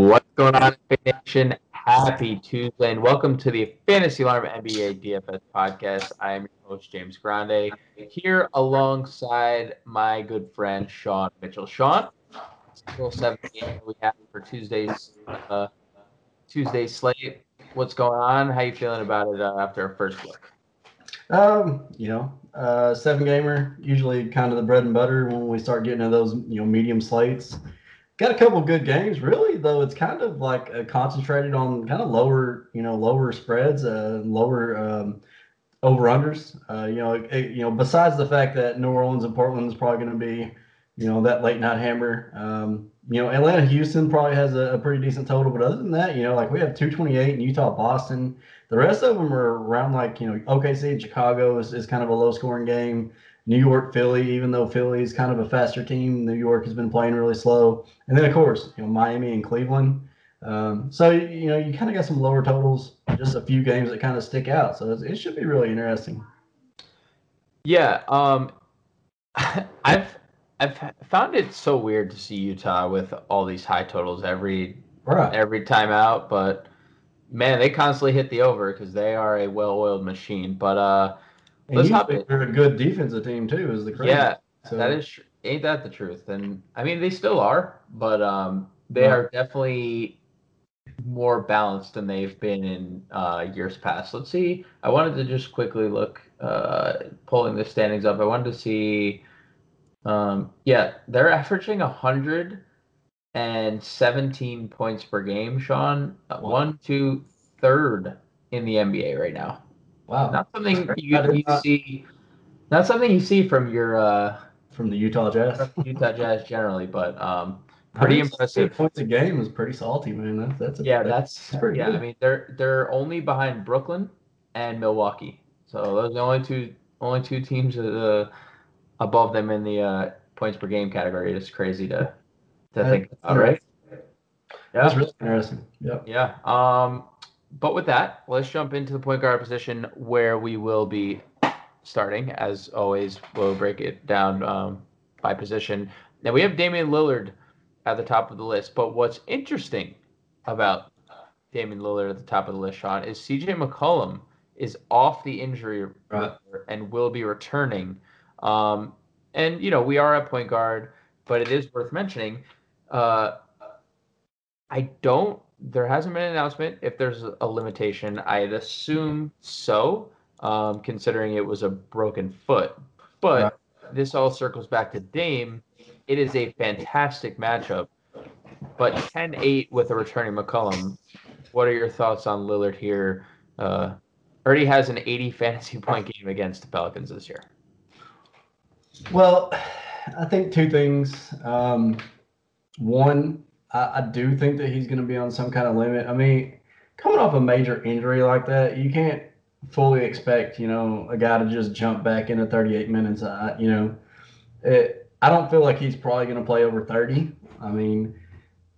What's going on, Nation? Happy Tuesday, and welcome to the Fantasy Alarm NBA DFS podcast. I am your host, James Grande, here alongside my good friend, Sean Mitchell. Sean, still seven game we have for Tuesday's uh, Tuesday slate. What's going on? How you feeling about it uh, after our first look? Um, you know, uh, seven gamer usually kind of the bread and butter when we start getting to those you know medium slates got a couple good games really though. It's kind of like uh, concentrated on kind of lower you know lower spreads uh lower um over unders uh you know it, you know besides the fact that new orleans and portland is probably going to be you know that late night hammer um you know atlanta houston probably has a, a, pretty decent total but other than that you know like we have 228 in utah boston. The rest of them are around like you know okc chicago is, is kind of a low scoring game New York, Philly, even though Philly is kind of a faster team, New York has been playing really slow. And then, of course, you know, Miami and Cleveland. Um, so, you know, you kind of got some lower totals, just a few games that kind of stick out. So it should be really interesting. Yeah. Um, I've, I've found it so weird to see Utah with all these high totals every, right. every time out, but man, they constantly hit the over because they are a well-oiled machine. But, uh, Let's hop in. They're a good defensive team too. Is the crazy. yeah so. that is ain't that the truth? And I mean they still are, but um they yeah. are definitely more balanced than they've been in uh, years past. Let's see. I wanted to just quickly look, uh, pulling the standings up. I wanted to see. Um, yeah, they're averaging hundred and seventeen points per game. Sean, wow. one, two, third in the NBA right now. Wow. Not something you, you see. Not something you see from your uh, from the Utah Jazz. Utah Jazz generally, but um, pretty impressive. Points a game is pretty salty, man. That's that's a, yeah, that's, that's yeah. Good. I mean, they're they're only behind Brooklyn and Milwaukee, so those are the only two only two teams uh, above them in the uh, points per game category. It's crazy to to think about, right? Yeah, that's really interesting. Yep. Yeah. Um, but with that, let's jump into the point guard position where we will be starting. As always, we'll break it down um, by position. Now we have Damian Lillard at the top of the list, but what's interesting about Damian Lillard at the top of the list, Sean, is CJ McCollum is off the injury right. and will be returning. Um, and you know we are at point guard, but it is worth mentioning. Uh, I don't there hasn't been an announcement if there's a limitation. I'd assume so, um, considering it was a broken foot. But yeah. this all circles back to Dame. It is a fantastic matchup. But 10 8 with a returning McCollum. What are your thoughts on Lillard here? Uh, already has an 80 fantasy point game against the Pelicans this year. Well, I think two things. Um, one, I, I do think that he's going to be on some kind of limit. I mean, coming off a major injury like that, you can't fully expect, you know, a guy to just jump back into 38 minutes. I, you know, it, I don't feel like he's probably going to play over 30. I mean,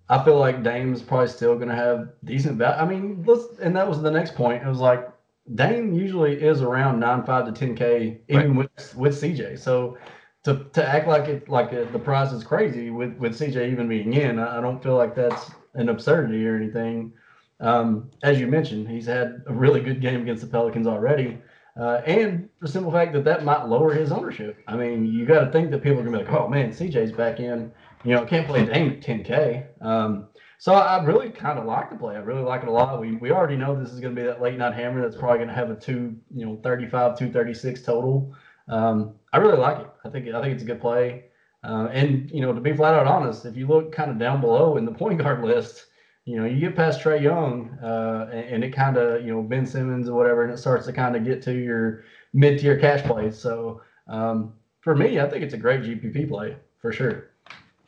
I feel like Dame's probably still going to have decent value. I mean, let's, and that was the next point. It was like Dame usually is around nine five to 10K, even right. with, with CJ. So to, to act like it like the price is crazy with with CJ even being in, I, I don't feel like that's an absurdity or anything. Um, as you mentioned, he's had a really good game against the Pelicans already, uh, and the simple fact that that might lower his ownership. I mean, you got to think that people are gonna be like, "Oh man, CJ's back in." You know, can't play Dame at 10K. Um, so I really kind of like the play. I really like it a lot. We we already know this is going to be that late night hammer that's probably going to have a two, you know, 35, 236 total. Um, I really like it. I think I think it's a good play. Uh, and you know, to be flat out honest, if you look kind of down below in the point guard list, you know, you get past Trae Young, uh, and, and, it kind of you know Ben Simmons or whatever, and it starts to kind of get to your mid tier cash plays. So um, for me, I think it's a great GPP play for sure.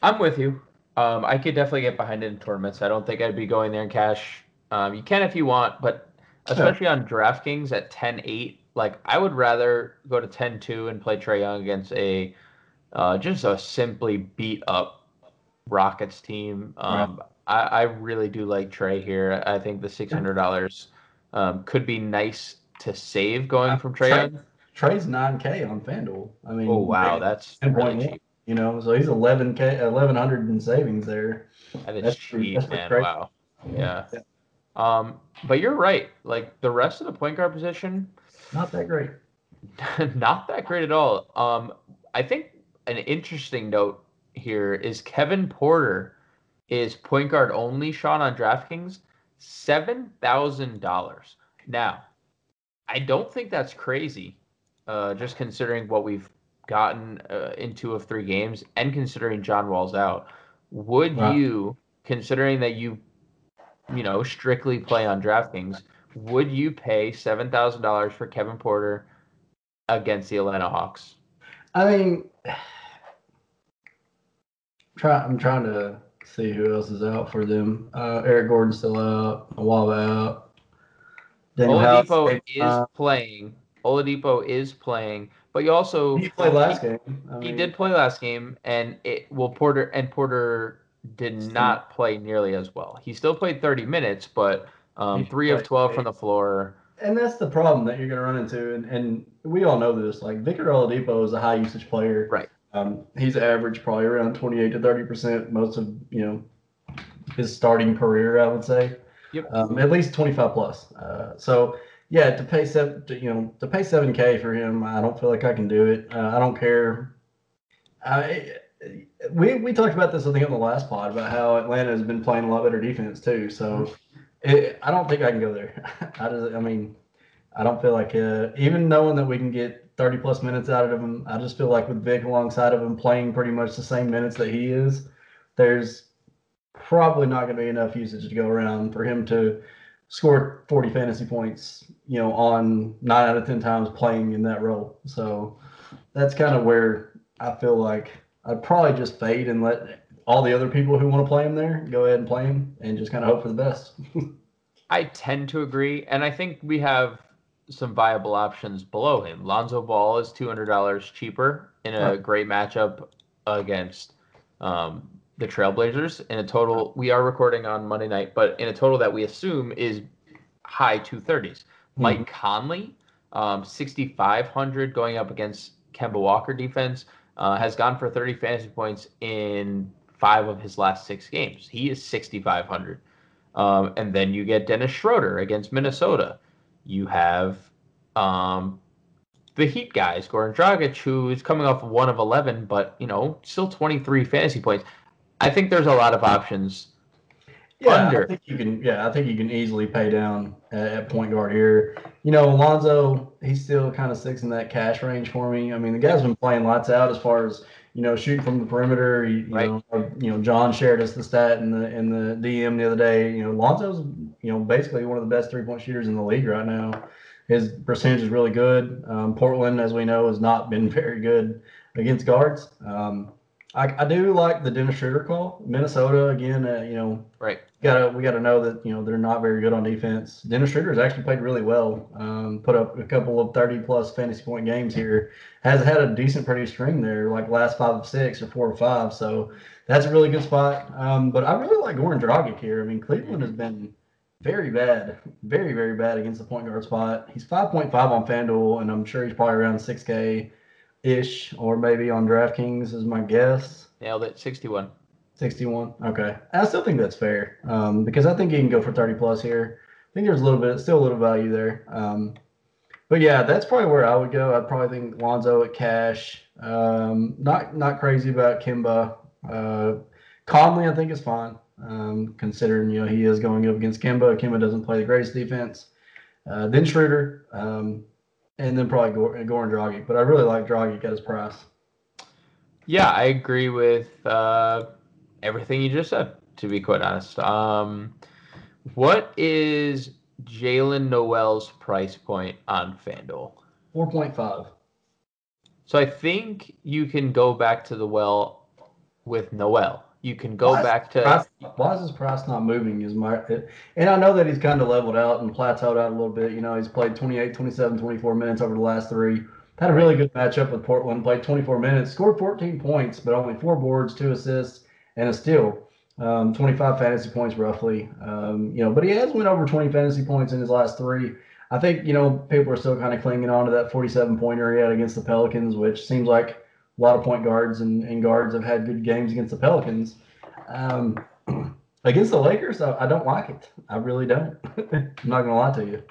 I'm with you. Um, I could definitely get behind it in tournaments. I don't think I'd be going there in cash. Um, you can if you want, but especially on DraftKings at 10-8, like I would rather go to 10-2 and play Trae Young against a uh, just a simply beat up Rockets team. Um, right. I, I, really do like Trae here. I think the six hundred dollars um, could be nice to save going from Trae. Young. Trae's nine K on FanDuel. I mean, oh wow, that's really cheap. You know, so he's eleven K, eleven hundred in savings there. And it's That's pretty- cheap, that's man. Wow. Yeah. Um, but you're right. Like the rest of the point guard position, Not that great. not that great at all. Um, I think an interesting note here is Kevin Porter is point guard only shot on DraftKings, seven thousand dollars. Now, I don't think that's crazy, uh, just considering what we've gotten uh, in two of three games, and considering John Wall's out. Would Wow. you, considering that you, you know, strictly play on DraftKings, would you pay seven thousand dollars for Kevin Porter against the Atlanta Hawks? I mean, try. I'm trying to see who else is out for them. Uh, Eric Gordon's still out. Awaba out. Danuel House, is uh, playing. Oladipo is playing, but you also he played last game. I He did play last game, and it well Porter and Porter did not play nearly as well. He still played 30 minutes, but um, three of 12 from the floor. and that's the problem that you're going to run into, and, and we all know this. Like Victor Oladipo is a high usage player. Right. Um, he's average probably around 28 to 30 percent most of you know his starting career. I would say. Yep. Um, at least 25 plus. Uh, so yeah, to pay seven, to, you know, to pay 7K for him, I don't feel like I can do it. Uh, I don't care. I, we we talked about this I think on the last pod about how Atlanta has been playing a lot better defense too. So it, I don't think I can go there. I just, I mean, I don't feel like uh, even knowing that we can get 30 plus minutes out of him, I just feel like with Vic alongside of him playing pretty much the same minutes that he is, there's probably not going to be enough usage to go around for him to score 40 fantasy points, you know, on nine out of 10 times playing in that role. So that's kind of where I feel like I'd probably just fade and let all the other people who want to play him there go ahead and play him and just kind of hope for the best. I tend to agree, and I think we have some viable options below him. Lonzo Ball is $200 cheaper in a Right. great matchup against um, the Trailblazers. In a total, we are recording on Monday night, but in a total that we assume is high 230s. Mike Conley, um, 6,500 going up against Kemba Walker defense, uh, has gone for 30 fantasy points in five of his last six games. He is 6,500. Um, and then you get Dennis Schroeder against Minnesota. You have um, the Heat guys, Goran Dragic, who is coming off one of 11, but, you know, still 23 fantasy points. I think there's a lot of options. Yeah, Under. I think you can. Yeah, I think you can easily pay down at, at point guard here. You know, Alonzo, he's still kind of sticks in that cash range for me. I mean, the guy's been playing lights out as far as you know shooting from the perimeter. You, you Right. know, you know, John shared us the stat in the in the DM the other day. You know, Alonzo's you know basically one of the best three point shooters in the league right now. His percentage is really good. Um, Portland, as we know, has not been very good against guards. Um, I, I do like the Dennis Schroeder call. Minnesota again, uh, you know, Right. gotta we gotta know that you know they're not very good on defense. Dennis Schroeder has actually played really well. Um, put up a couple of thirty plus fantasy point games here. Has had a decent pretty string there, like last five of six or four or five. So that's a really good spot. Um, but I really like Goran Dragic here. I mean, Cleveland has been very bad, very very bad against the point guard spot. He's five point five on FanDuel, and I'm sure he's probably around six K ish, or maybe on DraftKings is my guess. Nailed it. 61. 61. Okay. I still think that's fair um, because I think he can go for 30 plus here. I think there's a little bit, still a little value there. Um, but yeah, that's probably where I would go. I'd probably think Lonzo at cash. Um, not not crazy about Kemba. Uh, Conley, I think is fine, um, considering you know he is going up against Kemba. Kemba doesn't play the greatest defense. Uh, then Schroeder, um, and then probably Gor- Goran Dragic. But I really like Dragic at his price. Yeah, I agree with uh, everything you just said. To be quite honest, um, what is Jaylen Nowell's price point on FanDuel? 4.5. So I think you can go back to the well with Nowell. You can go back to price, why is his price not moving? Is my and I know that he's kind of leveled out and plateaued out a little bit. You know, he's played 28, 27, 24 minutes over the last three. Had a really good matchup with Portland. Played 24 minutes, scored 14 points, but only four boards, two assists, and a steal. Um, 25 fantasy points roughly. Um, you know, but he has went over 20 fantasy points in his last three. I think you know people are still kind of clinging on to that 47 pointer he had against the Pelicans, which seems like a lot of point guards and, and guards have had good games against the Pelicans. Um, Against the Lakers, I, I don't like it. I really don't. I'm not gonna lie to you.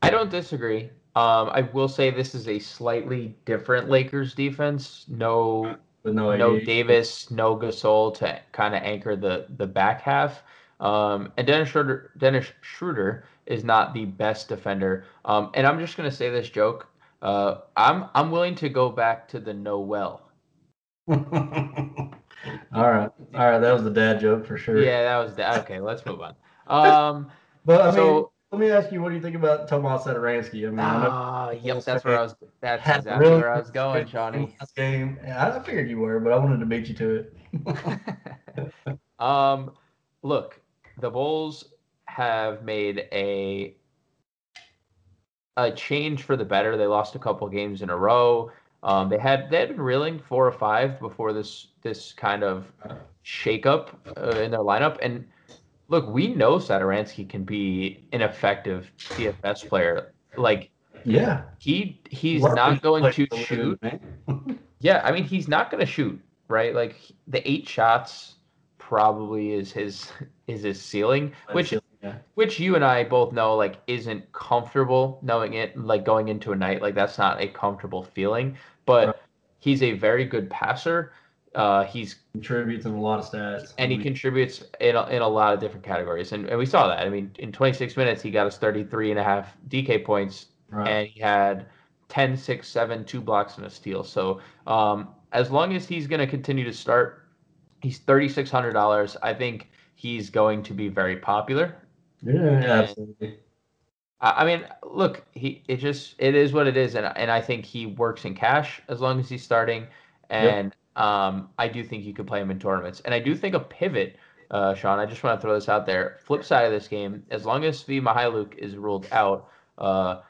I don't disagree. Um, I will say this is a slightly different Lakers defense. No, no, no AD. Davis, no Gasol to kind of anchor the the back half. Um, and Dennis Schroeder, Dennis Schroeder is not the best defender. Um, and I'm just gonna say this joke. Uh, I'm I'm willing to go back to the Nowell. all right, all right. That was the dad joke for sure. Yeah, that was that. Okay, let's move on. Um, But I mean, so let me ask you, what do you think about Tomas Satoransky? I mean, ah, yep, that's where I was. That's exactly really where I was going, Johnny. Game. Yeah, I figured you were, but I wanted to beat you to it. um, look, the Bulls have made a a change for the better. They lost a couple games in a row. Um, they had they had been reeling four or five before this this kind of shakeup uh, in their lineup. And look, we know Satoransky can be an effective DFS player. Like yeah, he he's not going to shoot. Yeah, I mean he's not going to shoot, right? Like the eight shots probably is his is his ceiling, which yeah. which you and I both know like isn't comfortable knowing it like going into a night like that's not a comfortable feeling, but Right. he's a very good passer. Uh, he's contributes in a lot of stats. and he contributes in a, in a lot of different categories, and, and we saw that. I mean, in 26 minutes, he got us 33 and a half DK points, right. and he had 10, 6, 7, two blocks and a steal. So um, as long as he's going to continue to start, he's $3,600. I think he's going to be very popular. Yeah, absolutely. I I mean, look, he it just it is what it is, and and I think he works in cash as long as he's starting, and um, I do think you could play him in tournaments, and I do think a pivot, uh, Sean. I just want to throw this out there. Flip side of this game, as long as Svi Mihailiuk is ruled out, uh,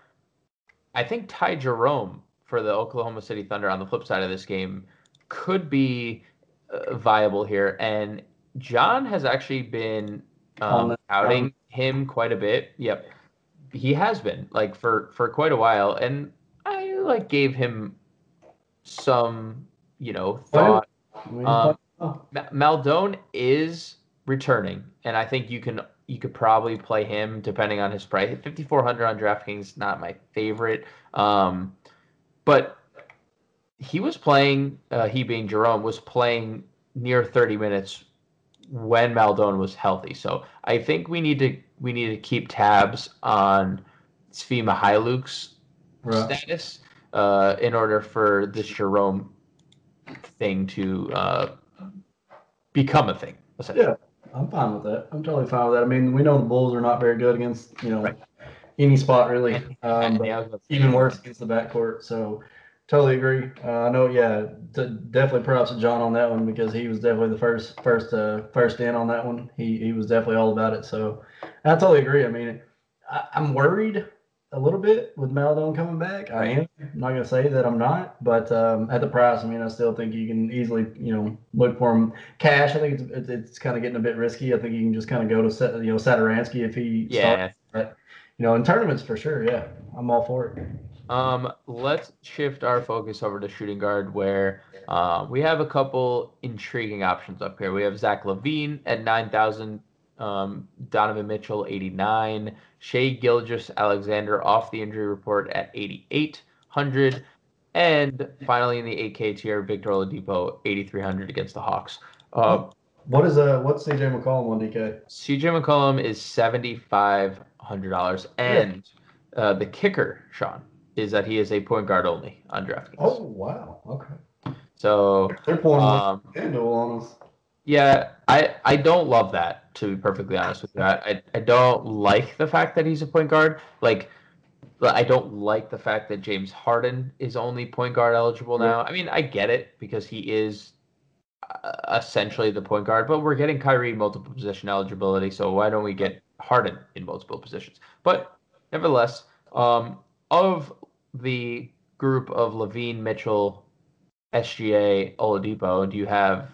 I think Ty Jerome for the Oklahoma City Thunder on the flip side of this game could be uh, viable here, and John has actually been um, outing him quite a bit. Yep. He has been like for for quite a while. And i like gave him some you know thought. Um, Ma- Maledon is returning. And i think you can you could probably play him depending on his price. 5400 on draftkings not my favorite. Um but he was playing uh, he being jerome was playing near 30 minutes when Maledon was healthy. So I think we need to we need to keep tabs on Svi Mihailiuk's right. status uh, in order for this Jerome thing to uh, become a thing. Yeah. I'm fine with that. I'm totally fine with that. I mean, we know the Bulls are not very good against you know Right. any spot really, um, yeah, I was about to say- even worse against the backcourt. So totally agree. Uh, I know. Yeah, t- definitely props to John on that one because he was definitely the first first uh, first in on that one. He he was definitely all about it. So I totally agree. I mean, I, I'm worried a little bit with Maledon coming back. I am. I'm not gonna say that I'm not, but um, at the price, I mean, I still think you can easily you know look for him cash. I think it's it's, it's kind of getting a bit risky. I think you can just kind of go to you know Satoransky if he starts. Yeah. You know, in tournaments for sure. Yeah, I'm all for it. Um, let's shift our focus over to shooting guard, where uh, we have a couple intriguing options up here. We have Zach LaVine at nine thousand, um, Donovan Mitchell eighty nine, Shai Gilgeous-Alexander off the injury report at eighty eight hundred, and finally in the eight K tier, Victor Oladipo eighty three hundred against the Hawks. Uh, What is uh what's CJ McCollum on DK? CJ McCollum is seventy five hundred dollars, and uh, the kicker, Sean, is that he is a point guard only on DraftKings. Oh wow, okay. So They're pulling um, handle on us. yeah, I I don't love that to be perfectly honest with you. I, I I don't like the fact that he's a point guard. Like I don't like the fact that James Harden is only point guard eligible now. I mean, I get it because he is uh, essentially the point guard, but we're getting Kyrie multiple position eligibility, so why don't we get Harden in multiple positions? But nevertheless, um, of the group of LaVine, Mitchell, SGA, Oladipo, do you have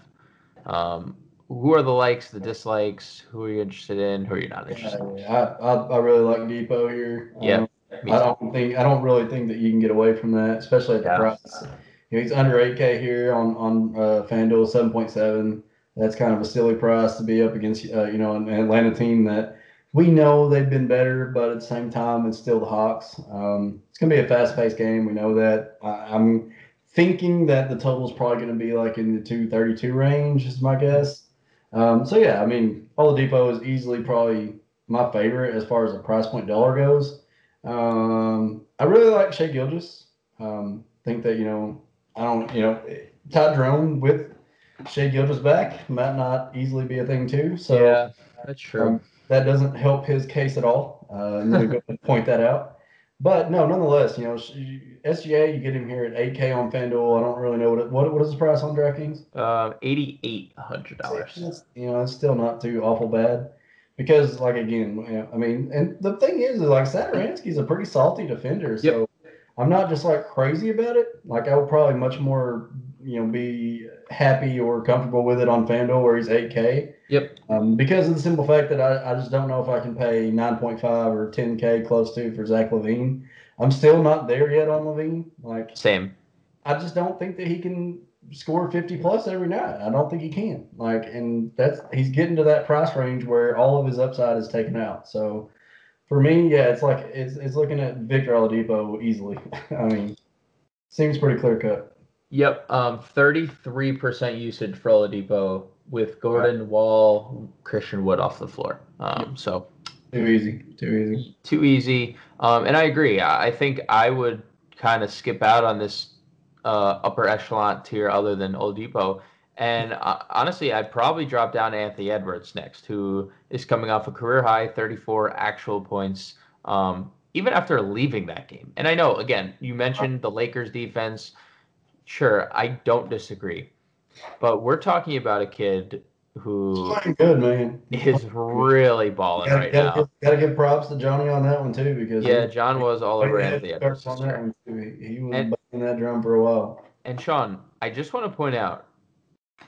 um, who are the likes, the dislikes? Who are you interested in? Who are you not interested in? Yeah, I, I I really like Dipo here. Yeah, Um, I don't think I don't really think that you can get away from that, especially at the Yeah. price. You know, he's under 8K here on on uh, FanDuel, 7.7. That's kind of a silly price to be up against, uh, you know, an Atlanta team that we know they've been better, but at the same time, it's still the Hawks. Um, it's going to be a fast paced game. We know that. I, I'm thinking that the total is probably going to be like in the 232 range, is my guess. Um, so, yeah, I mean, Oladipo is easily probably my favorite as far as the price point dollar goes. Um, I really like Shai Gilgeous. Um, think that, you know, I don't, you know, Todd Drone with Shai Gilgeous back might not easily be a thing too. So yeah, that's true. That doesn't help his case at all. Uh, I'm going to point that out. But no, nonetheless, you know, SGA, you get him here at 8K on FanDuel. I don't really know what it, what what is the price on DraftKings? Um, eighty eight hundred dollars. You know, it's still not too awful bad because, like again, you know, I mean, and the thing is, is like Satoransky's a pretty salty defender, so yep. I'm not just like crazy about it. Like I would probably much more, you know, be happy or comfortable with it on FanDuel where he's 8K. Yep. Um, because of the simple fact that I, I just don't know if I can pay 9.5 or 10K close to for Zach LaVine. I'm still not there yet on LaVine. Like same. I just don't think that he can score 50 plus every night. I don't think he can. Like, and that's he's getting to that price range where all of his upside is taken out. So for me, yeah, it's like it's it's looking at Victor Oladipo easily. I mean, seems pretty clear cut. Yep, um, 33% usage for Oladipo with Gordon, right. Wall, Christian Wood off the floor. Um, so too easy, too easy, too easy. Um, and I agree. I think I would kind of skip out on this uh, upper echelon tier other than Oladipo. And uh, honestly, I'd probably drop down to Anthony Edwards next, who is coming off a career high 34 actual points, um, even after leaving that game. And I know, again, you mentioned the Lakers defense. Sure, I don't disagree. But we're talking about a kid who good man is really balling gotta, right gotta now. Give, gotta give props to Johnny on that one too because yeah, he, John was all over Anthony Edwards. On that one too. He, was and, banging that drum for a while. And Sean, I just want to point out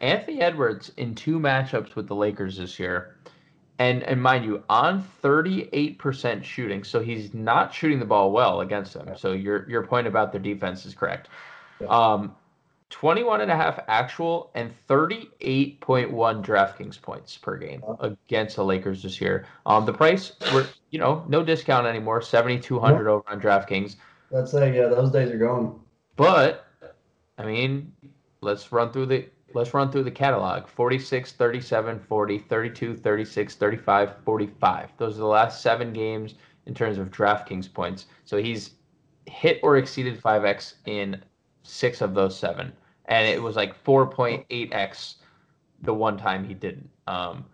Anthony Edwards in two matchups with the Lakers this year. And and mind you, on 38% shooting, so he's not shooting the ball well against them. So your your point about their defense is correct. Um, 21 and a half actual and 38.1 DraftKings points per game against the Lakers this year. Um, the price, we're, you know, no discount anymore, 7,200 over on DraftKings. Let's say, yeah, those days are gone. But, I mean, let's run through the let's run through the catalog 46 37 40 32 36 35 45 those are the last seven games in terms of draftkings points so he's hit or exceeded 5x in six of those seven, and it was like 4.8x the one time he didn't. Um,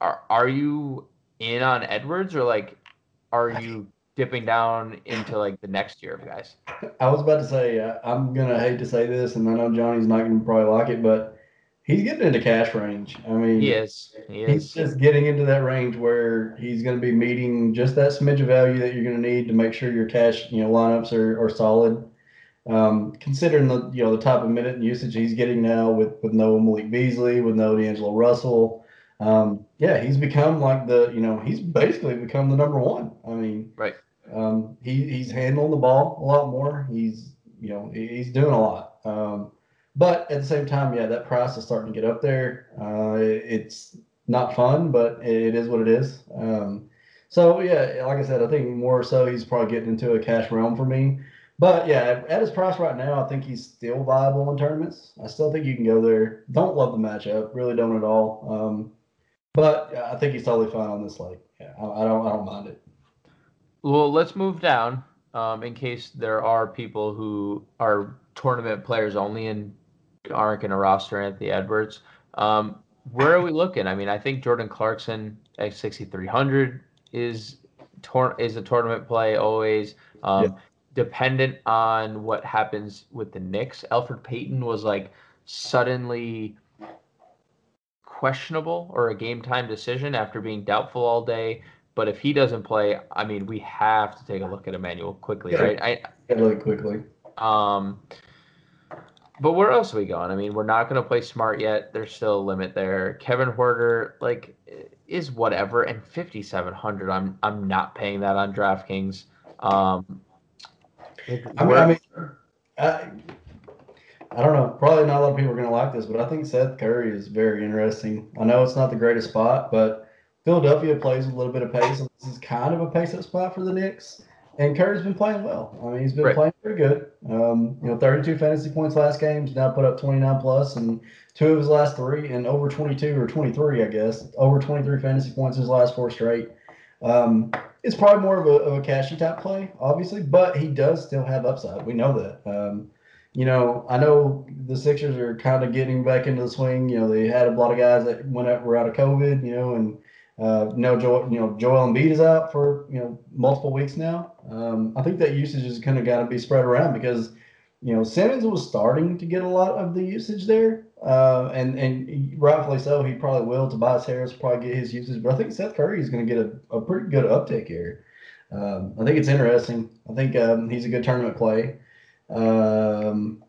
are are you in on Edwards or like are you dipping down into like the next year of guys? I was about to say uh, I'm gonna hate to say this, and I know Johnny's not gonna probably like it, but he's getting into cash range. I mean, he is. He is. He's just getting into that range where he's going to be meeting just that smidge of value that you're going to need to make sure your cash, you know, lineups are, are solid. Um, considering the you know the type of minute usage he's getting now with with no Malik Beasley, with no D'Angelo Russell, um, yeah, he's become like the you know he's basically become the number one. I mean, right. Um, he he's handling the ball a lot more. He's you know he's doing a lot. Um, but at the same time, yeah, that price is starting to get up there. Uh, it, it's not fun, but it is what it is. Um, so yeah, like I said, I think more so he's probably getting into a cash realm for me. But yeah, at his price right now, I think he's still viable in tournaments. I still think you can go there. Don't love the matchup, really don't at all. Um, but I think he's totally fine on this slate. Yeah, I, I, don't, I don't mind it. Well, let's move down um, in case there are people who are tournament players only and aren't going to roster Anthony Edwards. Um, where are we looking? I mean, I think Jordan Clarkson at 6,300 is tor- is a tournament play always. Um, yeah dependent on what happens with the Knicks. Elfrid Payton was like suddenly questionable or a game time decision after being doubtful all day. But if he doesn't play, I mean, we have to take a look at Immanuel Quickley, yeah, right? I really quickly. Um, but where else are we going? I mean, we're not going to play smart yet. There's still a limit there. Kevin Huerter, like, is whatever. And 5,700, I'm I'm not paying that on DraftKings. Um, I mean, I mean, I, I don't know. Probably not a lot of people are going to like this, but I think Seth Curry is very interesting. I know it's not the greatest spot, but Philadelphia plays a little bit of pace. And this is kind of a pace up spot for the Knicks. And Curry's been playing well. I mean, he's been right. playing pretty good. Um, you know, 32 fantasy points last game. He's now put up 29 plus, and two of his last three, and over 22 or 23, I guess, over 23 fantasy points his last four straight. Um, it's probably more of a, of a cashy type play, obviously, but he does still have upside. We know that. Um, you know, I know the Sixers are kind of getting back into the swing. You know, they had a lot of guys that went out, were out of COVID. You know, and uh, no, Joel, you know, Joel Embiid is out for you know multiple weeks now. Um, I think that usage is kind of got to be spread around because you know Simmons was starting to get a lot of the usage there, uh, and and rightfully so. He probably will. Tobias Harris probably get his uses, but I think Seth Curry is going to get a, a pretty good uptick here. Um, I think it's interesting. I think um, he's a good tournament play. Um,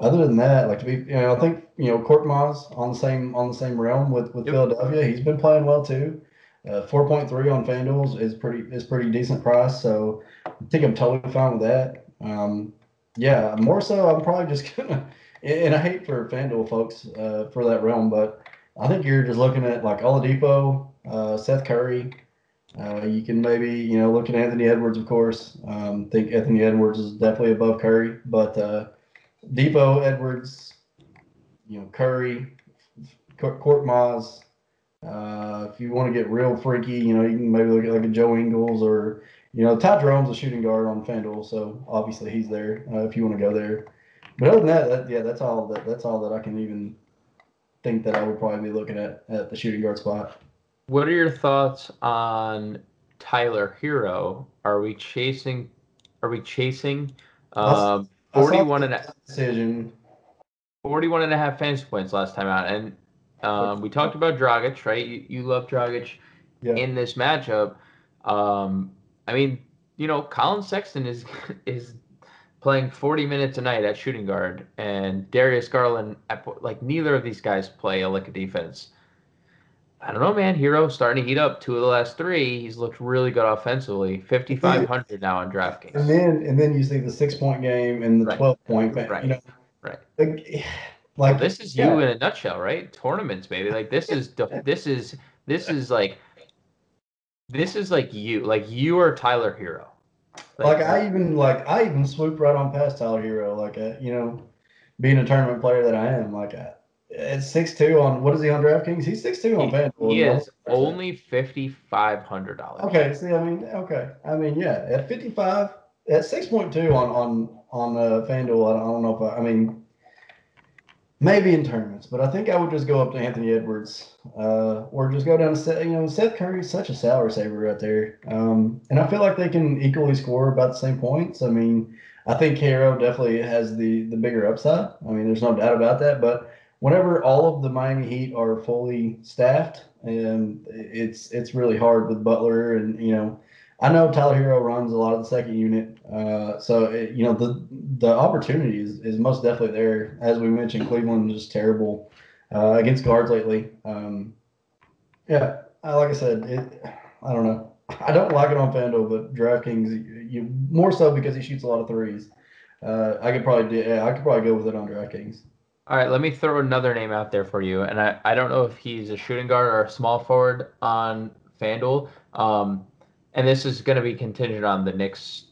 other than that, like to be, you know, I think you know Korkmaz on the same on the same realm with with yep. Philadelphia. He's been playing well too. Uh, Four point three on FanDuel is pretty is pretty decent price. So I think I'm totally fine with that. Um, yeah, more so I'm probably just gonna, and I hate for FanDuel folks uh, for that realm, but I think you're just looking at like Oladipo, uh, Seth Curry, uh, you can maybe, you know, look at Anthony Edwards, of course. Um, think Anthony Edwards is definitely above Curry, but uh, Dipo, Edwards, you know, Curry, Korkmaz. Uh, if you want to get real freaky, you know, you can maybe look at like a Joe Ingles or, you know, Ty Jerome's a shooting guard on FanDuel, so obviously he's there uh, if you want to go there. But other than that, that, yeah, that's all that that's all that I can even think that I would probably be looking at at the shooting guard spot. What are your thoughts on Tyler Herro? Are we chasing? Are we chasing? Um, 41 and a decision. 41 and a half fantasy points last time out. And um, we talked about Dragic, right? You, you love Dragic yeah. in this matchup. Um, I mean, you know, Colin Sexton is is playing 40 minutes a night at shooting guard, and Darius Garland, at, like neither of these guys play a lick of defense. I don't know, man. Herro starting to heat up. Two of the last three, he's looked really good offensively. Fifty five hundred now on DraftKings. And then and then you see the six point game and the right. twelve point. Right. You know, right. Like, like well, this is yeah. you in a nutshell, right? Tournaments, baby. Like this is this is this is like this is like you. Like you are Tyler Herro. Like, I even like I even swoop right on past Tyler Herro. Like uh, you know, being a tournament player that I am, like. I, at six two on what is he on DraftKings? He's six two on FanDuel. He is only fifty five hundred dollars. Okay, see, I mean, okay, I mean, yeah, at fifty five, at six point two on on on uh, FanDuel. I don't, I don't know if I, I mean, maybe in tournaments, but I think I would just go up to Anthony Edwards, uh, or just go down to Seth. You know, Seth Curry's such a salary saver right there, um, and I feel like they can equally score about the same points. I mean, I think Herro definitely has the the bigger upside. I mean, there's no doubt about that, but whenever all of the Miami Heat are fully staffed, and it's it's really hard with Butler and you know. I know Tyler Herro runs a lot of the second unit, uh, so it, you know the the opportunity is, is most definitely there. As we mentioned, Cleveland is just terrible uh, against guards lately. Um, yeah, like I said, it, I don't know. I don't like it on FanDuel, but DraftKings, you more so because he shoots a lot of threes. Uh, I could probably do, yeah, I could probably go with it on DraftKings. All right, let me throw another name out there for you, and I, I don't know if he's a shooting guard or a small forward on FanDuel. Um, and this is going to be contingent on the Knicks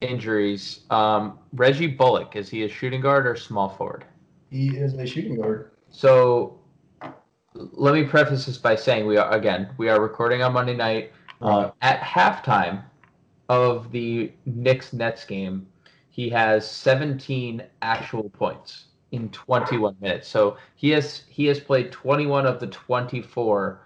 injuries. Um, Reggie Bullock is he a shooting guard or small forward? He is a shooting guard. So let me preface this by saying we are again we are recording on Monday night. Uh, at halftime of the Knicks Nets game, he has 17 actual points in 21 minutes. So he has he has played 21 of the 24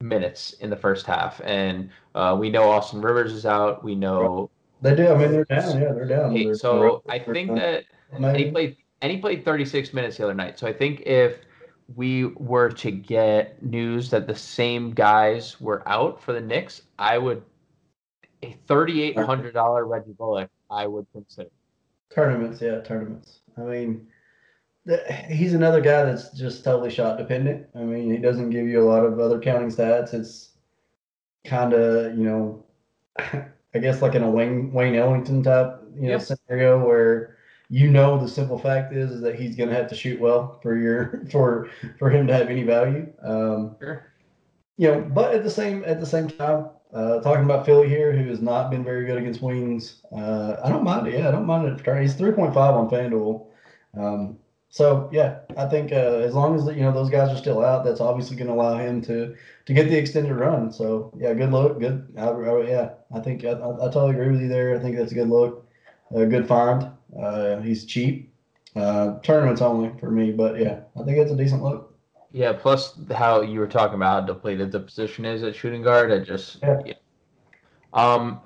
minutes in the first half, and uh, we know Austin Rivers is out. We know they do. I mean, they're down. Yeah, they're down. They're so I think that and he played and he played 36 minutes the other night. So I think if we were to get news that the same guys were out for the Knicks, I would a thirty-eight hundred dollar Reggie Bullock. I would consider tournaments. Yeah, tournaments. I mean, he's another guy that's just totally shot dependent. I mean, he doesn't give you a lot of other counting stats. It's kind of, you know, I guess like in a Wayne Wayne Ellington type, you know, yep. scenario where you know the simple fact is, is that he's going to have to shoot well for your for for him to have any value. Um, Sure. You know, but at the same at the same time, uh, talking about Philly here, who has not been very good against wings. Uh, I don't mind it. Yeah, I don't mind it. He's three point five on FanDuel. Um, so yeah, I think uh, as long as you know those guys are still out, that's obviously going to allow him to to get the extended run. So yeah, good look, good. I, I, yeah, I think I, I, totally agree with you there. I think that's a good look, a good find. Uh, he's cheap. Uh, tournaments only for me, but yeah, I think it's a decent look. Yeah, plus how you were talking about how depleted the position is at shooting guard. I just Yeah. yeah. Um,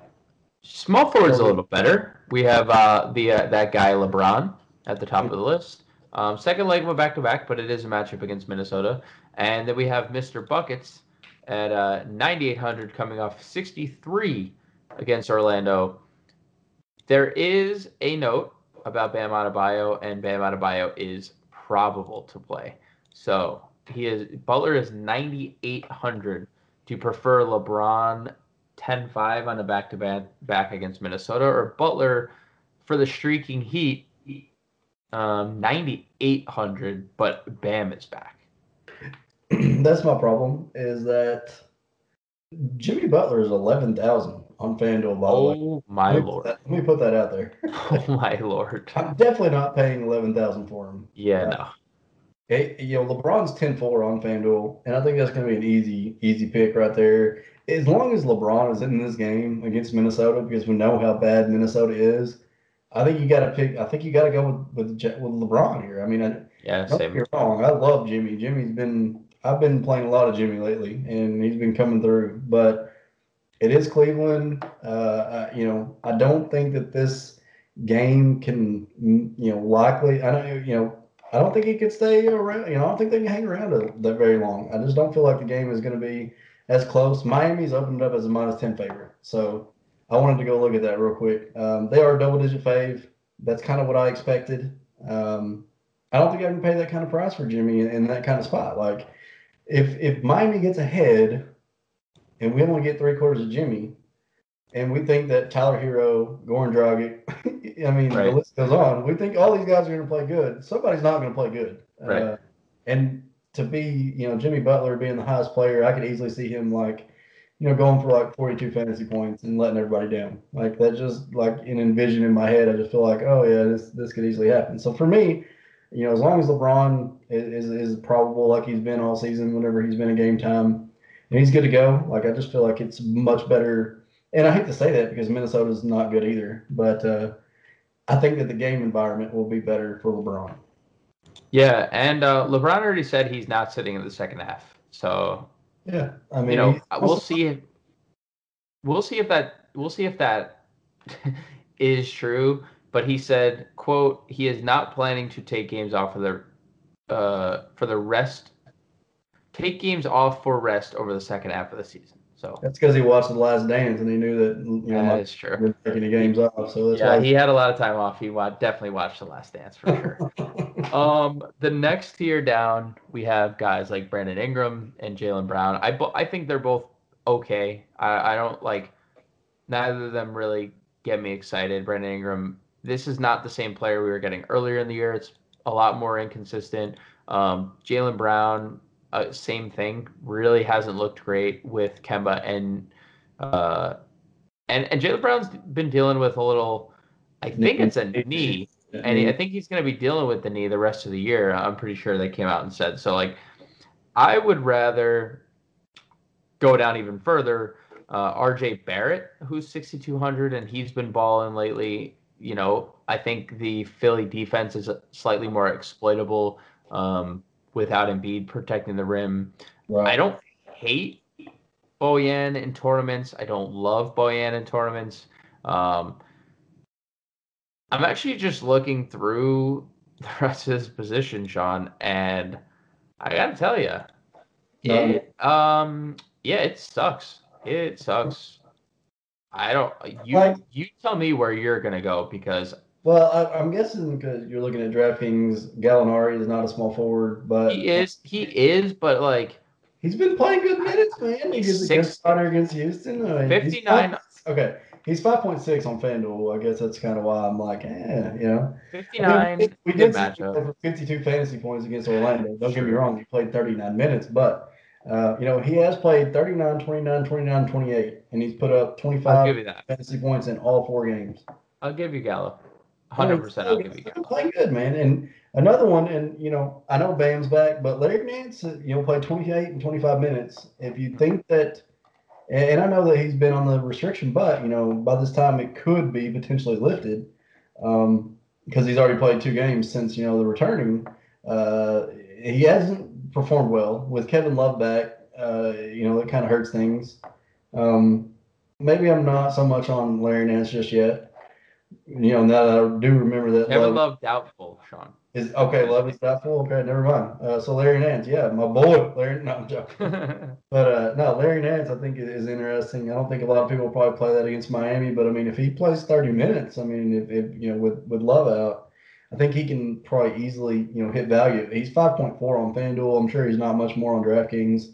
small forward's a little better. We have uh, the uh, that guy LeBron at the top of the list. Um, second leg of a back to back, but it is a matchup against Minnesota. And then we have Mr. Buckets at uh, 9,800 coming off 63 against Orlando. There is a note about Bam Adebayo, and Bam Adebayo is probable to play. So he is Butler is 9,800. Do you prefer LeBron 10-5 on a back-to-back back against Minnesota, or Butler for the streaking Heat um, 9,800, but Bam is back. that's my problem. Is that Jimmy Butler is eleven thousand on FanDuel. By the way, Oh my let me, lord! put that, let me put that out there. Oh my lord! I'm definitely not paying eleven thousand for him. Yeah, no. It, you know, LeBron's 10-4 on FanDuel, and I think that's going to be an easy, easy pick right there. As long as LeBron is in this game against Minnesota, because we know how bad Minnesota is, I think you got to pick. I think you got to go with with, with LeBron here. I mean, I, Yeah, don't same. me wrong. I love Jimmy. Jimmy's been. I've been playing a lot of Jimmy lately, and he's been coming through. But it is Cleveland. Uh, uh, you know, I don't think that this game can. mm, You know, likely. I don't. You know, I don't think he could stay around. You know, I don't think they can hang around that very long. I just don't feel like the game is going to be as close. Miami's opened up as a minus ten favorite, so I wanted to go look at that real quick. Um, they are a double digit fave. That's kind of what I expected. Um, I don't think I can pay that kind of price for Jimmy in, in that kind of spot. Like, if if Miami gets ahead, and we only get three quarters of Jimmy, and we think that Tyler Herro, Goran Dragic, I mean, Right. the list goes on. We think all these guys are going to play good. Somebody's not going to play good. Right. Uh, and to be, you know, Jimmy Butler being the highest player, I could easily see him like, you know, going for like 42 fantasy points and letting everybody down. Like that just like an envision in my head. I just feel like, oh yeah, this this could easily happen. So for me, you know, as long as LeBron is, is, is probable like he's been all season whenever he's been in game time, and he's good to go. Like I just feel like it's much better. And I hate to say that because Minnesota's not good either, but uh, I think that the game environment will be better for LeBron. Yeah, and uh, LeBron already said he's not sitting in the second half. So Yeah, I mean, you know, we'll see if we'll see if that we'll see if that is true. But he said, "quote He is not planning to take games off for the uh, for the rest, take games off for rest over the second half of the season." So That's because he watched The Last Dance and he knew that you know that is true. we're taking the games off. So Yeah, he had a lot of time off. He wa- definitely watched The Last Dance for sure. Um, the next tier down, we have guys like Brandon Ingram and Jaylen Brown. I bo- I think they're both okay. I, I don't like neither of them really get me excited. Brandon Ingram, this is not the same player we were getting earlier in the year. It's a lot more inconsistent. Um, Jaylen Brown, uh, same thing. Really hasn't looked great with Kemba and uh, and and Jaylen Brown's been dealing with a little. I think it's a knee and he, I think he's going to be dealing with the knee the rest of the year. I'm pretty sure they came out and said so. Like, I would rather go down even further. Uh, R.J. Barrett, who's 6,200, and he's been balling lately. You know, I think the Philly defense is slightly more exploitable um, without Embiid protecting the rim. Right. I don't hate Bojan in tournaments. I don't love Bojan in tournaments. Um, I'm actually just looking through the rest of his position, Sean, and I gotta tell you, yeah, it um yeah, it sucks. It sucks. I don't. You Like- you tell me where you're gonna go because Well, I, I'm guessing because you're looking at DraftKings, Gallinari is not a small forward, but he is he is, but like he's been playing good minutes, man. He He's gets a six- good starter against Houston. I mean, 59 playing- okay, he's five point six on FanDuel. I guess that's kind of why I'm like, eh, you know. Fifty nine. I mean, we did see matchup. him 52 fantasy points against Orlando. Don't get me wrong, he played 39 minutes, but uh, you know he has played 39, 29, 29, 28, and he's put up 25 give you that. fantasy points in all four games. I'll give you Gallo. Hundred percent. I'll give you Gallo. Playing good, man. And another one, and you know, I know Bam's back, but Larry Nance, uh, you know, played 28 and 25 minutes. If you think that, and I know that he's been on the restriction, but you know, by this time it could be potentially lifted, um, because he's already played two games since you know the returning. Uh, he hasn't performed well with Kevin Love back. Uh, you know, it kind of hurts things. Um, maybe I'm not so much on Larry Nance just yet. You know, now that I do remember that Kevin Love Love doubtful, Sean. is okay. Love is doubtful. Okay, never mind. Uh, so Larry Nance, yeah, my boy, Larry. No, I'm joking. But uh, no, Larry Nance, I think is interesting. I don't think a lot of people probably play that against Miami, but I mean, if he plays 30 minutes, I mean, if, if you know, with with Love out, I think he can probably easily you know hit value. He's 5.4 on FanDuel. I'm sure he's not much more on DraftKings.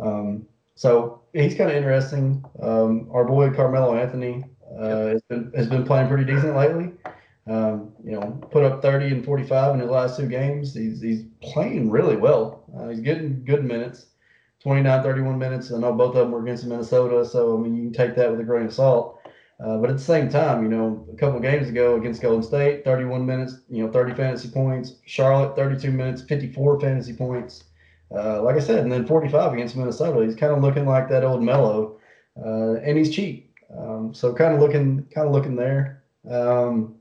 Um, so he's kind of interesting. Um, our boy Carmelo Anthony uh, has been has been playing pretty decent lately. Um, you know, put up 30 and 45 in his last two games. He's he's playing really well. Uh, he's getting good minutes. 29, 31 minutes. I know both of them were against Minnesota, so I mean you can take that with a grain of salt. Uh, but at the same time, you know, a couple games ago against Golden State, 31 minutes, you know, 30 fantasy points. Charlotte, 32 minutes, 54 fantasy points. Uh, like I said, and then 45 against Minnesota. He's kind of looking like that old Melo, uh, and he's cheap. Um, so kind of looking, kind of looking there. Um,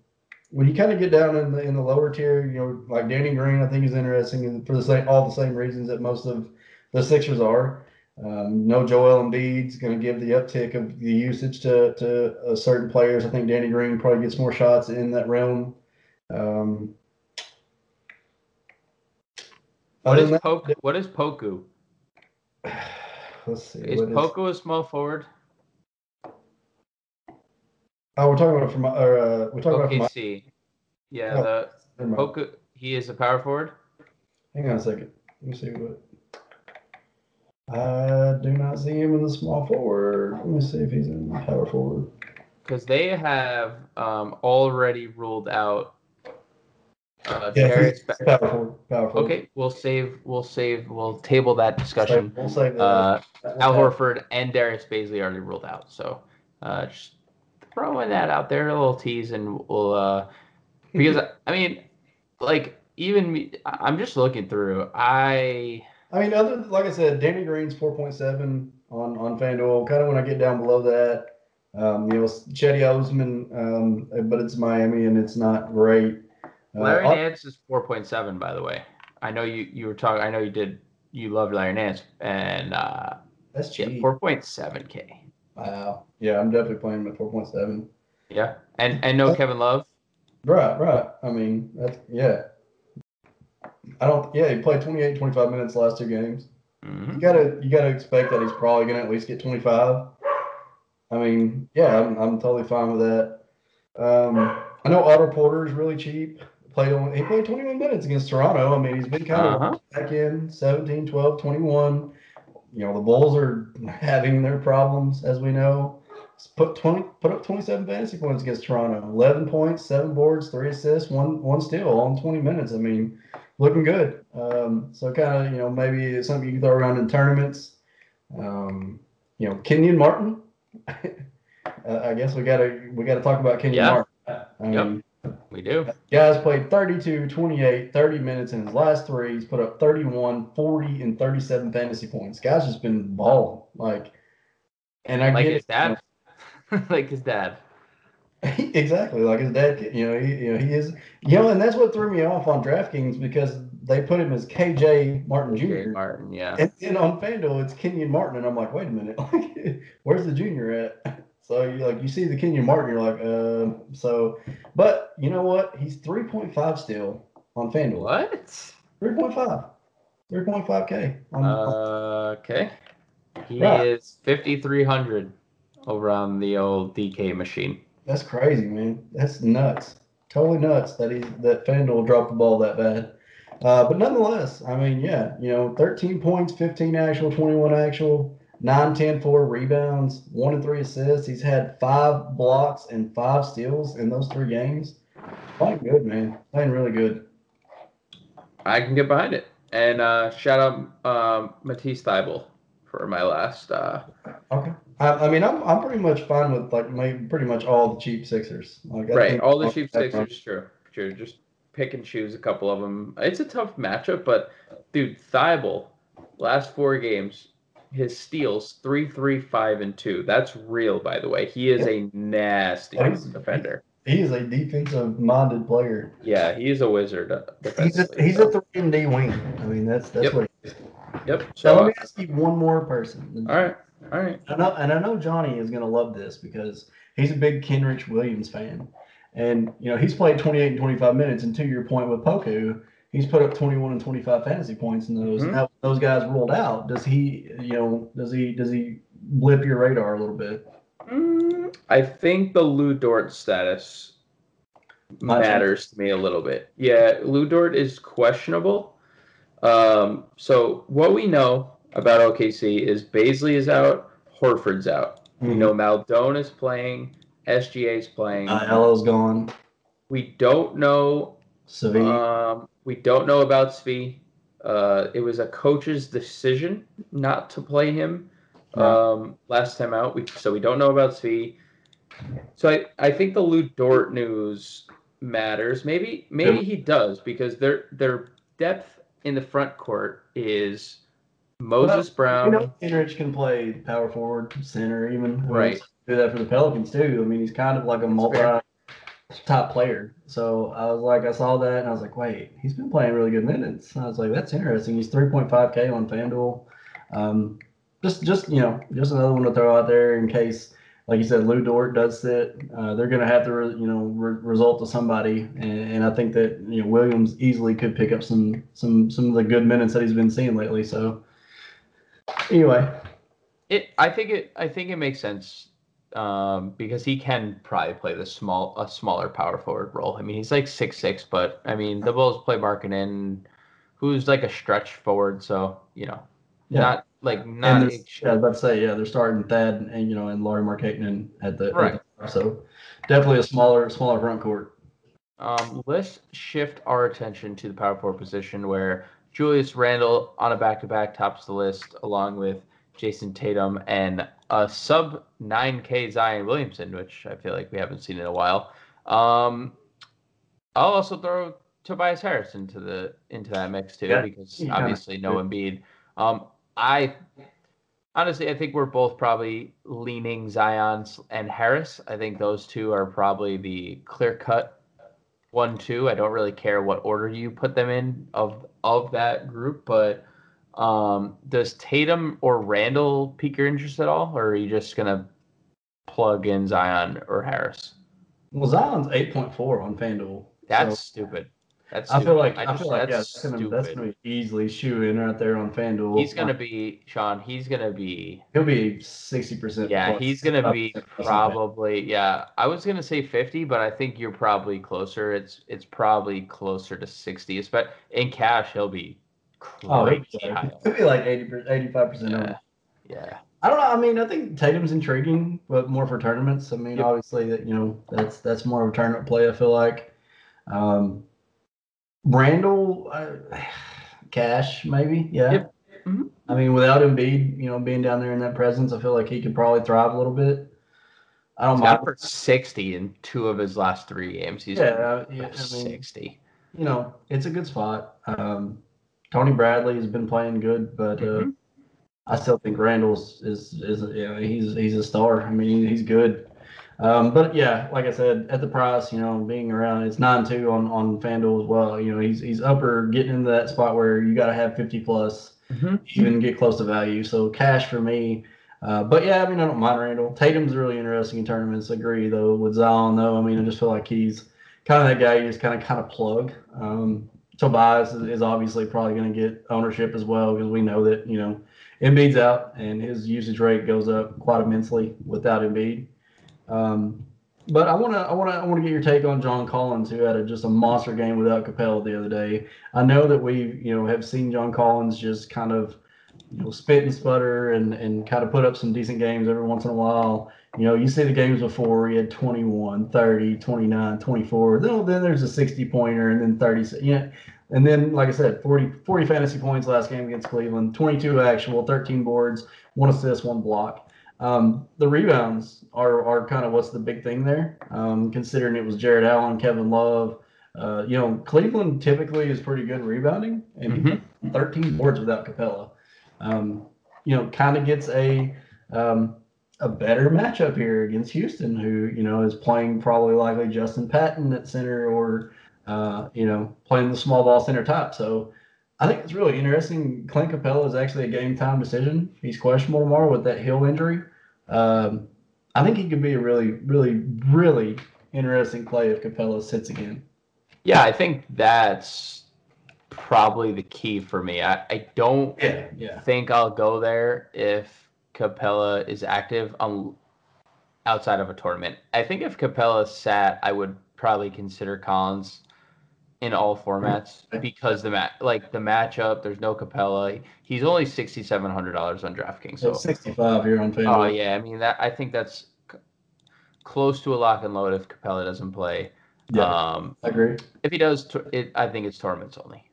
when you kind of get down in the in the lower tier, you know, like Danny Green, I think is interesting for the same all the same reasons that most of the Sixers are. Um, no Joel Embiid's going to give the uptick of the usage to to uh, certain players. I think Danny Green probably gets more shots in that realm. Um, what is Poku? What is Poku? let's see. Is- Poku a small forward? Oh, we're talking about from uh, we're talking about from. OKC. Yeah, Oh. the. He is a power forward. Hang on a second. Let me see what. I do not see him in the small forward. Let me see if he's in the power forward. because they have um, already ruled out uh, Yeah, power forward. Power forward. okay, we'll save. We'll save. We'll table that discussion. We'll save that. Uh, Al Horford and Darius Bazley already ruled out, so uh, just throwing that out there, a little tease, and we'll uh, because I mean, like even me, I'm just looking through. I I mean, other like I said, Danny Green's four point seven on on FanDuel. Kind of when I get down below that, um, you know, Cedi Osman, um, but it's Miami and it's not great. Uh, Larry Ar- Nance is 4.7, by the way. I know you you were talking. I know you did. You loved Larry Nance, and uh, that's yeah, cheap. 4.7k. Wow. Yeah, I'm definitely playing him at four point seven. Yeah, and and no Kevin Love. Right, right. I mean, that's yeah. I don't. Yeah, he played 28, 25 minutes last two games. Mhm. You gotta, you gotta expect that he's probably gonna at least get 25. I mean, yeah, I'm, I'm totally fine with that. Um, I know Otto Porter is really cheap. Played on, he played 21 minutes against Toronto. I mean, he's been kind Uh-huh. of back in 17, 12, 21. You know, the Bulls are having their problems, as we know. Put 20, put up 27 fantasy points against Toronto. 11 points, seven boards, three assists, one one steal all in 20 minutes. I mean, looking good. Um, so kind of, you know, maybe it's something you can throw around in tournaments. Um, you know, Kenyon Martin. uh, I guess we gotta we gotta talk about Kenyon Yeah. Martin. I mean, We do. Guys played 32, 28, 30 minutes in his last three. He's put up 31, 40, and 37 fantasy points. Guys just been balling. Like, and I Like get his dad. like his dad. exactly like his dad. You know, he, you know, he is. You know, and that's what threw me off on DraftKings because they put him as KJ Martin Jr. Martin. Yeah. And then on FanDuel, it's Kenyon Martin, and I'm like, wait a minute, like, where's the junior at? So you like you see the Kenyon Martin, you're like, uh, so, but you know what? He's 3.5 still on FanDuel. What? 3.5. 3.5K. on- Uh, okay. He Right. is 5,300 over on the old DK machine. that's crazy, man. That's nuts. Totally nuts that he that FanDuel dropped the ball that bad. Uh, but nonetheless, I mean, yeah, you know, 13 points, 15 actual, 21 actual. 9, 10, 4 rebounds, one and three assists. He's had five blocks and five steals in those three games. Playing good, man. Playing really good. I can get behind it. And uh, shout out um, Matisse Thybulle for my last. Uh, Okay. I, I mean, I'm, I'm pretty much fine with like my, pretty much all the cheap Sixers. Like, right, all the cheap Sixers, true, true. Just pick and choose a couple of them. It's a tough matchup, but dude, Thybulle, last four games, his steals three, three, five, and two. That's real, by the way. He is a nasty he's- defender. He is a defensive minded player. Yeah, he is a wizard. uh, He's a, he's so- a three and D wing. I mean, that's that's Yep. what. He is. Yep. So So, let me ask you one more person. all right, all right. I know, and I know Johnny is going to love this because he's a big Kenrich Williams fan, and you know he's played 28 and 25 minutes. And to your point with Poku, he's put up 21 and 25 fantasy points in those. Mhm. Now those guys ruled out. Does he, you know, does he does he blip your radar a little bit? Mm, I think the Lu Dort status Much. matters to me a little bit. Yeah, Lu Dort is questionable. Um, so what we know about OKC is Bazley is out, Horford's out. We Mhm. know Maledon is playing, SGA is playing. Uh, Elo's gone. we don't know. Svi. Um, we don't know about Svi. Uh, it was a coach's decision not to play him um, last time out. We, so we don't know about Svi. So I, I think the Lu Dort news matters. Maybe maybe Yeah. he does because their their depth in the front court is Moses you Brown. You know, Kenrich can play power forward, center, even. I mean, Right. Do that for the Pelicans too. I mean, he's kind of like a multi. Top player. So I was like, I saw that and I was like, wait, he's been playing really good minutes. I was like, that's interesting. He's 3.5K on FanDuel. Um, just, just you know, just another one to throw out there in case, like you said, Lu Dort does sit. Uh, they're going to have to, re, you know, re- result to somebody, and, and I think that you know Williams easily could pick up some, some, some of the good minutes that he's been seeing lately. So anyway, It I think it I think it makes sense um, because he can probably play the small a smaller power forward role. I mean, he's like six six, but I mean the Bulls play Markkanen, who's like a stretch forward, so you know, Yeah. not like not there's- yeah, I was about to say, yeah, they're starting Thad and, and you know and Lauri Markkanen at the at Right. the- so definitely a smaller, smaller front court. Um, let's shift our attention to the power forward position where Julius Randle on a back to back tops the list along with Jayson Tatum and a sub 9K Zion Williamson, which I feel like we haven't seen in a while. Um, I'll also throw Tobias Harris into the into that mix too Yeah, because kinda obviously no Embiid. Um, I honestly I think we're both probably leaning Zion and Harris. I think those two are probably the clear cut one two. I don't really care what order you put them in of of that group, but um, does Tatum or Randle pique your interest at all, or are you just gonna plug in Zion or Harris? Well, Zion's eight point four on FanDuel. That's So stupid. That's I feel like stupid. I, just- feel like yeah, that's that's gonna, that's gonna be easily shoe in right there on FanDuel. He's gonna be Sean. He's gonna be he'll be sixty percent. yeah. He's gonna be probably yeah. I was gonna say fifty, but I think you're probably closer. It's it's probably closer to sixty. But in cash, he'll be Oh, he'll crazy be, like, he'll be like 85 percent. Yeah, yeah. I don't know. I mean, I think Tatum's intriguing, but more for tournaments. I mean, Yep. obviously that you know that's that's more of a tournament play. I feel like. Um, Randle, uh, Cash, maybe, yeah. Yep. Mhm. I mean, without Embiid, you know, being down there in that presence, I feel like he could probably thrive a little bit. I don't He's mind. for sixty in two of his last three games. He's Yeah, yeah, I mean, sixty. you know, it's a good spot. Um, Tony Bradley has been playing good, but uh, Mhm. I still think Randle's is is you know he's he's a star. I mean he's good. Um, but yeah, like I said, at the price, you know, being around it's nine two on on Fanduel as well. You know, he's he's upper getting into that spot where you got to have fifty plus Mhm. even get close to value. So cash for me. Uh, but yeah, I mean, I don't mind Randle. Tatum's really interesting in tournaments. Agree though with Zion though. I mean, I just feel like he's kind of that guy you just kind of kind of plug. Um, Tobias is, obviously probably going to get ownership as well because we know that you know Embiid's out and his usage rate goes up quite immensely without Embiid. Um, but I want to I want to I want to get your take on John Collins who had a, just a monster game without Capela the other day. I know that we you know have seen John Collins just kind of you know, spit and sputter and, and kind of put up some decent games every once in a while. You know, you see the games before he had 21, 30, 29, 24. Then, then there's a 60 pointer and then 30. You know, and then, like I said, 40, 40 fantasy points last game against Cleveland, 22 actual, 13 boards, one assist, one block. Um, the rebounds are, are kind of what's the big thing there, um, considering it was Jarrett Allen, Kevin Love. Uh, you know, Cleveland typically is pretty good rebounding, and mm-hmm. 13 boards without Capela. Um, you know, kind of gets a um, a better matchup here against Houston, who you know is playing probably likely Justin Patton at center or uh, you know playing the small ball center top. So I think it's really interesting. Clint Capela is actually a game time decision. He's questionable tomorrow with that heel injury. Um, I think he could be a really, really, really interesting play if Capela sits again. Yeah, I think that's probably the key for me. I, I don't yeah, yeah. think I'll go there if Capela is active on outside of a tournament. I think if Capela sat, I would probably consider Collins in all formats because the mat like the matchup. There's no Capela. He's only sixty seven hundred dollars on DraftKings. So sixty five here on FanDuel. Oh yeah, I mean that. I think that's c- close to a lock and load if Capela doesn't play. Yeah, um, I agree. If he does, it, I think it's tournaments only.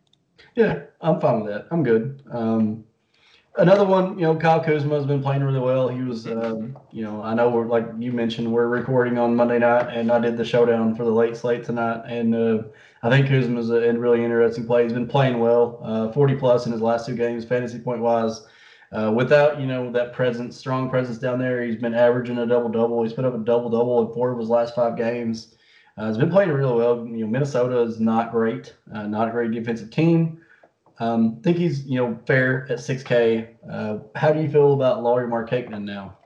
Yeah, I'm fine with that. I'm good. Um, another one, you know, Kyle Kuzma has been playing really well. He was, um, you know, I know we're like you mentioned, we're recording on Monday night, and I did the showdown for the late slate tonight, and uh, I think Kuzma is a, really interesting play. He's been playing well, uh, 40 plus in his last two games, fantasy point wise. Uh, without you know that presence, strong presence down there, he's been averaging a double double. He's put up a double double in four of his last five games. Uh, he's been playing really well. You know, Minnesota is not great, uh, not a great defensive team. Um, think he's you know fair at 6K. Uh, how do you feel about Lauri Markkanen now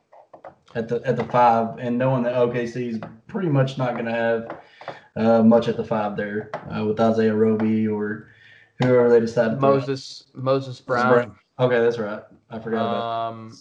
at the at the five, and knowing that OKC is pretty much not going to have uh, much at the five there uh, with Isaiah Roby or whoever they decide. Moses Moses Brown. Brown. Okay, that's right. I forgot about. Um,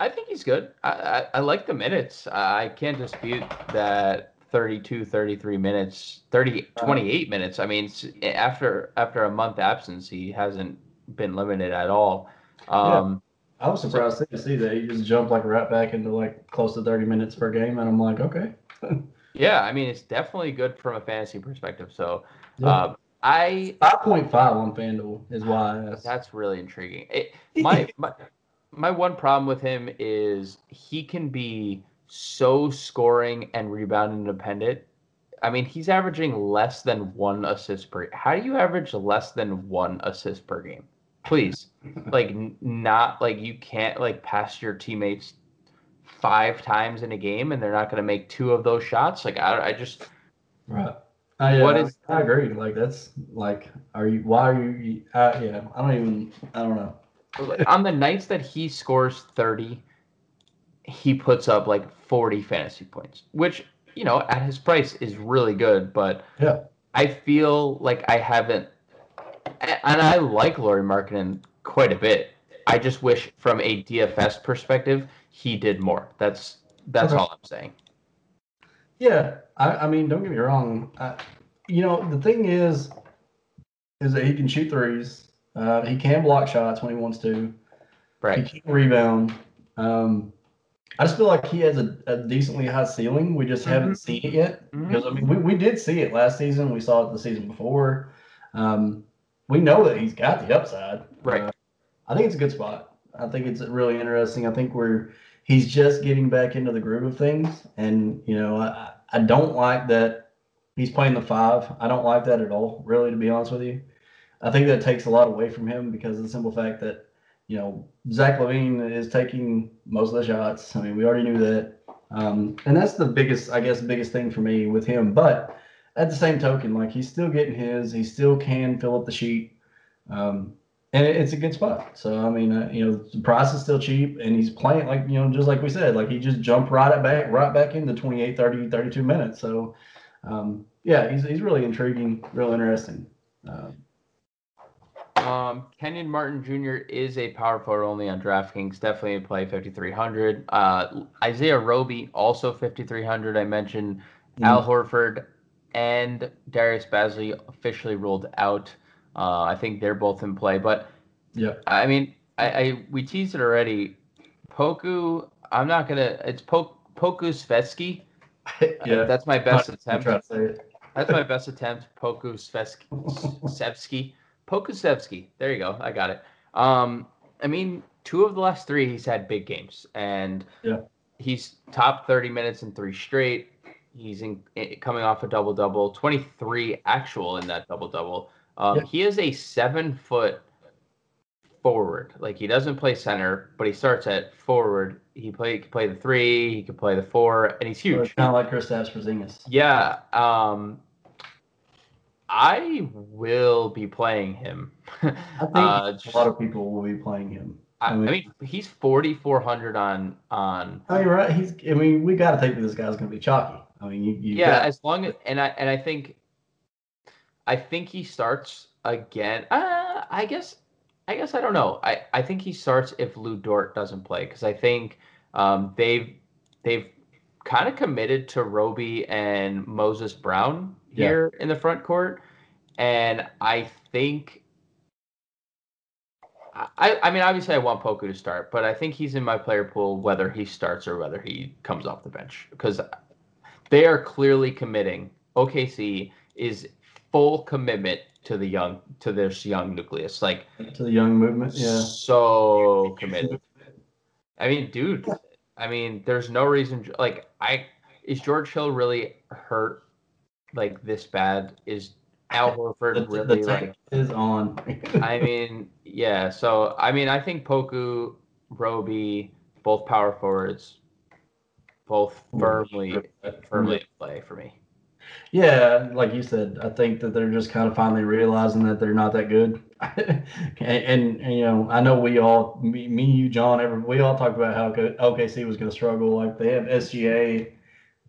I think he's good. I, I, I like the minutes. I can't dispute that 32 33 minutes 30 28 minutes. I mean after after a month absence he hasn't been limited at all. Um yeah. i was surprised so, to see that he just jumped like right back into like close to 30 minutes per game and i'm like okay. Yeah i mean it's definitely good from a fantasy perspective so yeah. uh, i 5.5 on fanduel is why that's really intriguing. It, my, my my one problem with him is he can be so scoring and rebound independent. I mean, he's averaging less than one assist per. How do you average less than one assist per game? Please, like not like you can't like pass your teammates five times in a game and they're not going to make two of those shots. Like I, I just right. I, what is? I agree. Like that's like, are you? Why are you? Uh, yeah, I don't even. I don't know. On the nights that he scores thirty, he puts up like 40 fantasy points, which, you know, at his price is really good. But yeah, I feel like I haven't, and I like Lauri Markkanen quite a bit. I just wish from a DFS perspective, he did more. That's that's okay. all I'm saying. Yeah, I, I mean, don't get me wrong. I, you know, the thing is, is that he can shoot threes. Uh, he can block shots when he wants to. Right. He can rebound. Um, I just feel like he has a, a decently high ceiling. We just mm-hmm. haven't seen it yet. Mm-hmm. Because I mean, we, we did see it last season. We saw it the season before. Um, we know that he's got the upside. Right. Uh, I think it's a good spot. I think it's really interesting. I think we're he's just getting back into the groove of things, and you know, I I don't like that he's playing the five. I don't like that at all. Really, to be honest with you, I think that takes a lot away from him because of the simple fact that you know, Zach LaVine is taking most of the shots. I mean, we already knew that. Um, and that's the biggest, I guess, biggest thing for me with him. But at the same token, like he's still getting his, he still can fill up the sheet. Um, and it, it's a good spot. So, I mean, uh, you know, the price is still cheap and he's playing like, you know, just like we said, like he just jumped right at back, right back into 28, 30, 32 minutes. So, um, yeah, he's, he's really intriguing, real interesting. Uh, um, Kenyon Martin Jr. is a power forward only on DraftKings. Definitely a play 5,300. Uh, Isaiah Roby, also 5,300. I mentioned mm. Al Horford and Darius Bazley officially ruled out. Uh, I think they're both in play. But yeah, I mean, I, I we teased it already. Poku, I'm not gonna. It's po, Poku Svetsky. yeah, that's my best attempt. trying to say it. That's my best attempt. Poku Svetsky. Sevsky. Pokusevski. There you go. I got it. Um, I mean, two of the last three, he's had big games, and Yeah. he's top 30 minutes in three straight. He's in, i- coming off a double double, 23 actual in that double double. Um, Yeah. He is a seven foot forward. Like he doesn't play center, but he starts at forward. He play he can play the three, he can play the four, and he's huge. Kind of like Kristaps Porzingis. Yeah. Um, I will be playing him. I think Uh, a lot of people will be playing him. I, I I mean- mean, he's forty four hundred on on. I mean, right? He's. I mean, we got to think that this guy's going to be chalky. I mean, you. you Yeah, got- as long as and I and I think, I think he starts again. Uh, I guess, I guess I don't know. I I think he starts if Lu Dort doesn't play because I think um, they've they've kind of committed to Roby and Moses Brown Yeah. here in the front court, and I think. I, I mean, obviously, I want Poku to start, but I think he's in my player pool whether he starts or whether he comes off the bench because they are clearly committing. OKC is full commitment to the young to this young nucleus, like to the young movement. Yeah. so committed. I mean, dude. I mean, there's no reason. Like, I is George Hill really hurt like this bad? Is Al The, Horford the really tank like? is on. I mean, yeah. So I mean, I think Poku, Roby, both power forwards, both firmly firmly play for me. Yeah, like you said, I think that they're just kind of finally realizing that they're not that good. and, and, and, you know, I know we all, me, me you, John, every, we all talked about how OKC was going to struggle. Like they have SGA,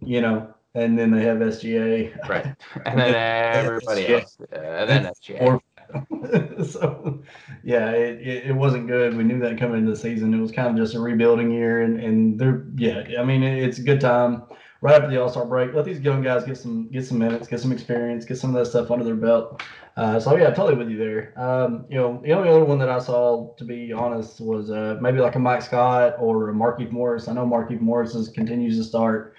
you know, and then they have SGA. Right. And then everybody Yeah. else. uh, And then SGA. Or- so, yeah, it, it, it wasn't good. We knew that coming into the season. It was kind of just a rebuilding year, and and they're yeah. I mean, it, it's a good time right after the All Star break. Let these young guys get some get some minutes, get some experience, get some of that stuff under their belt. Uh, so yeah, totally with you there. Um, you know, the only other one that I saw, to be honest, was uh, maybe like a Mike Scott or a Markieff Morris. I know Markieff Morris is, continues to start.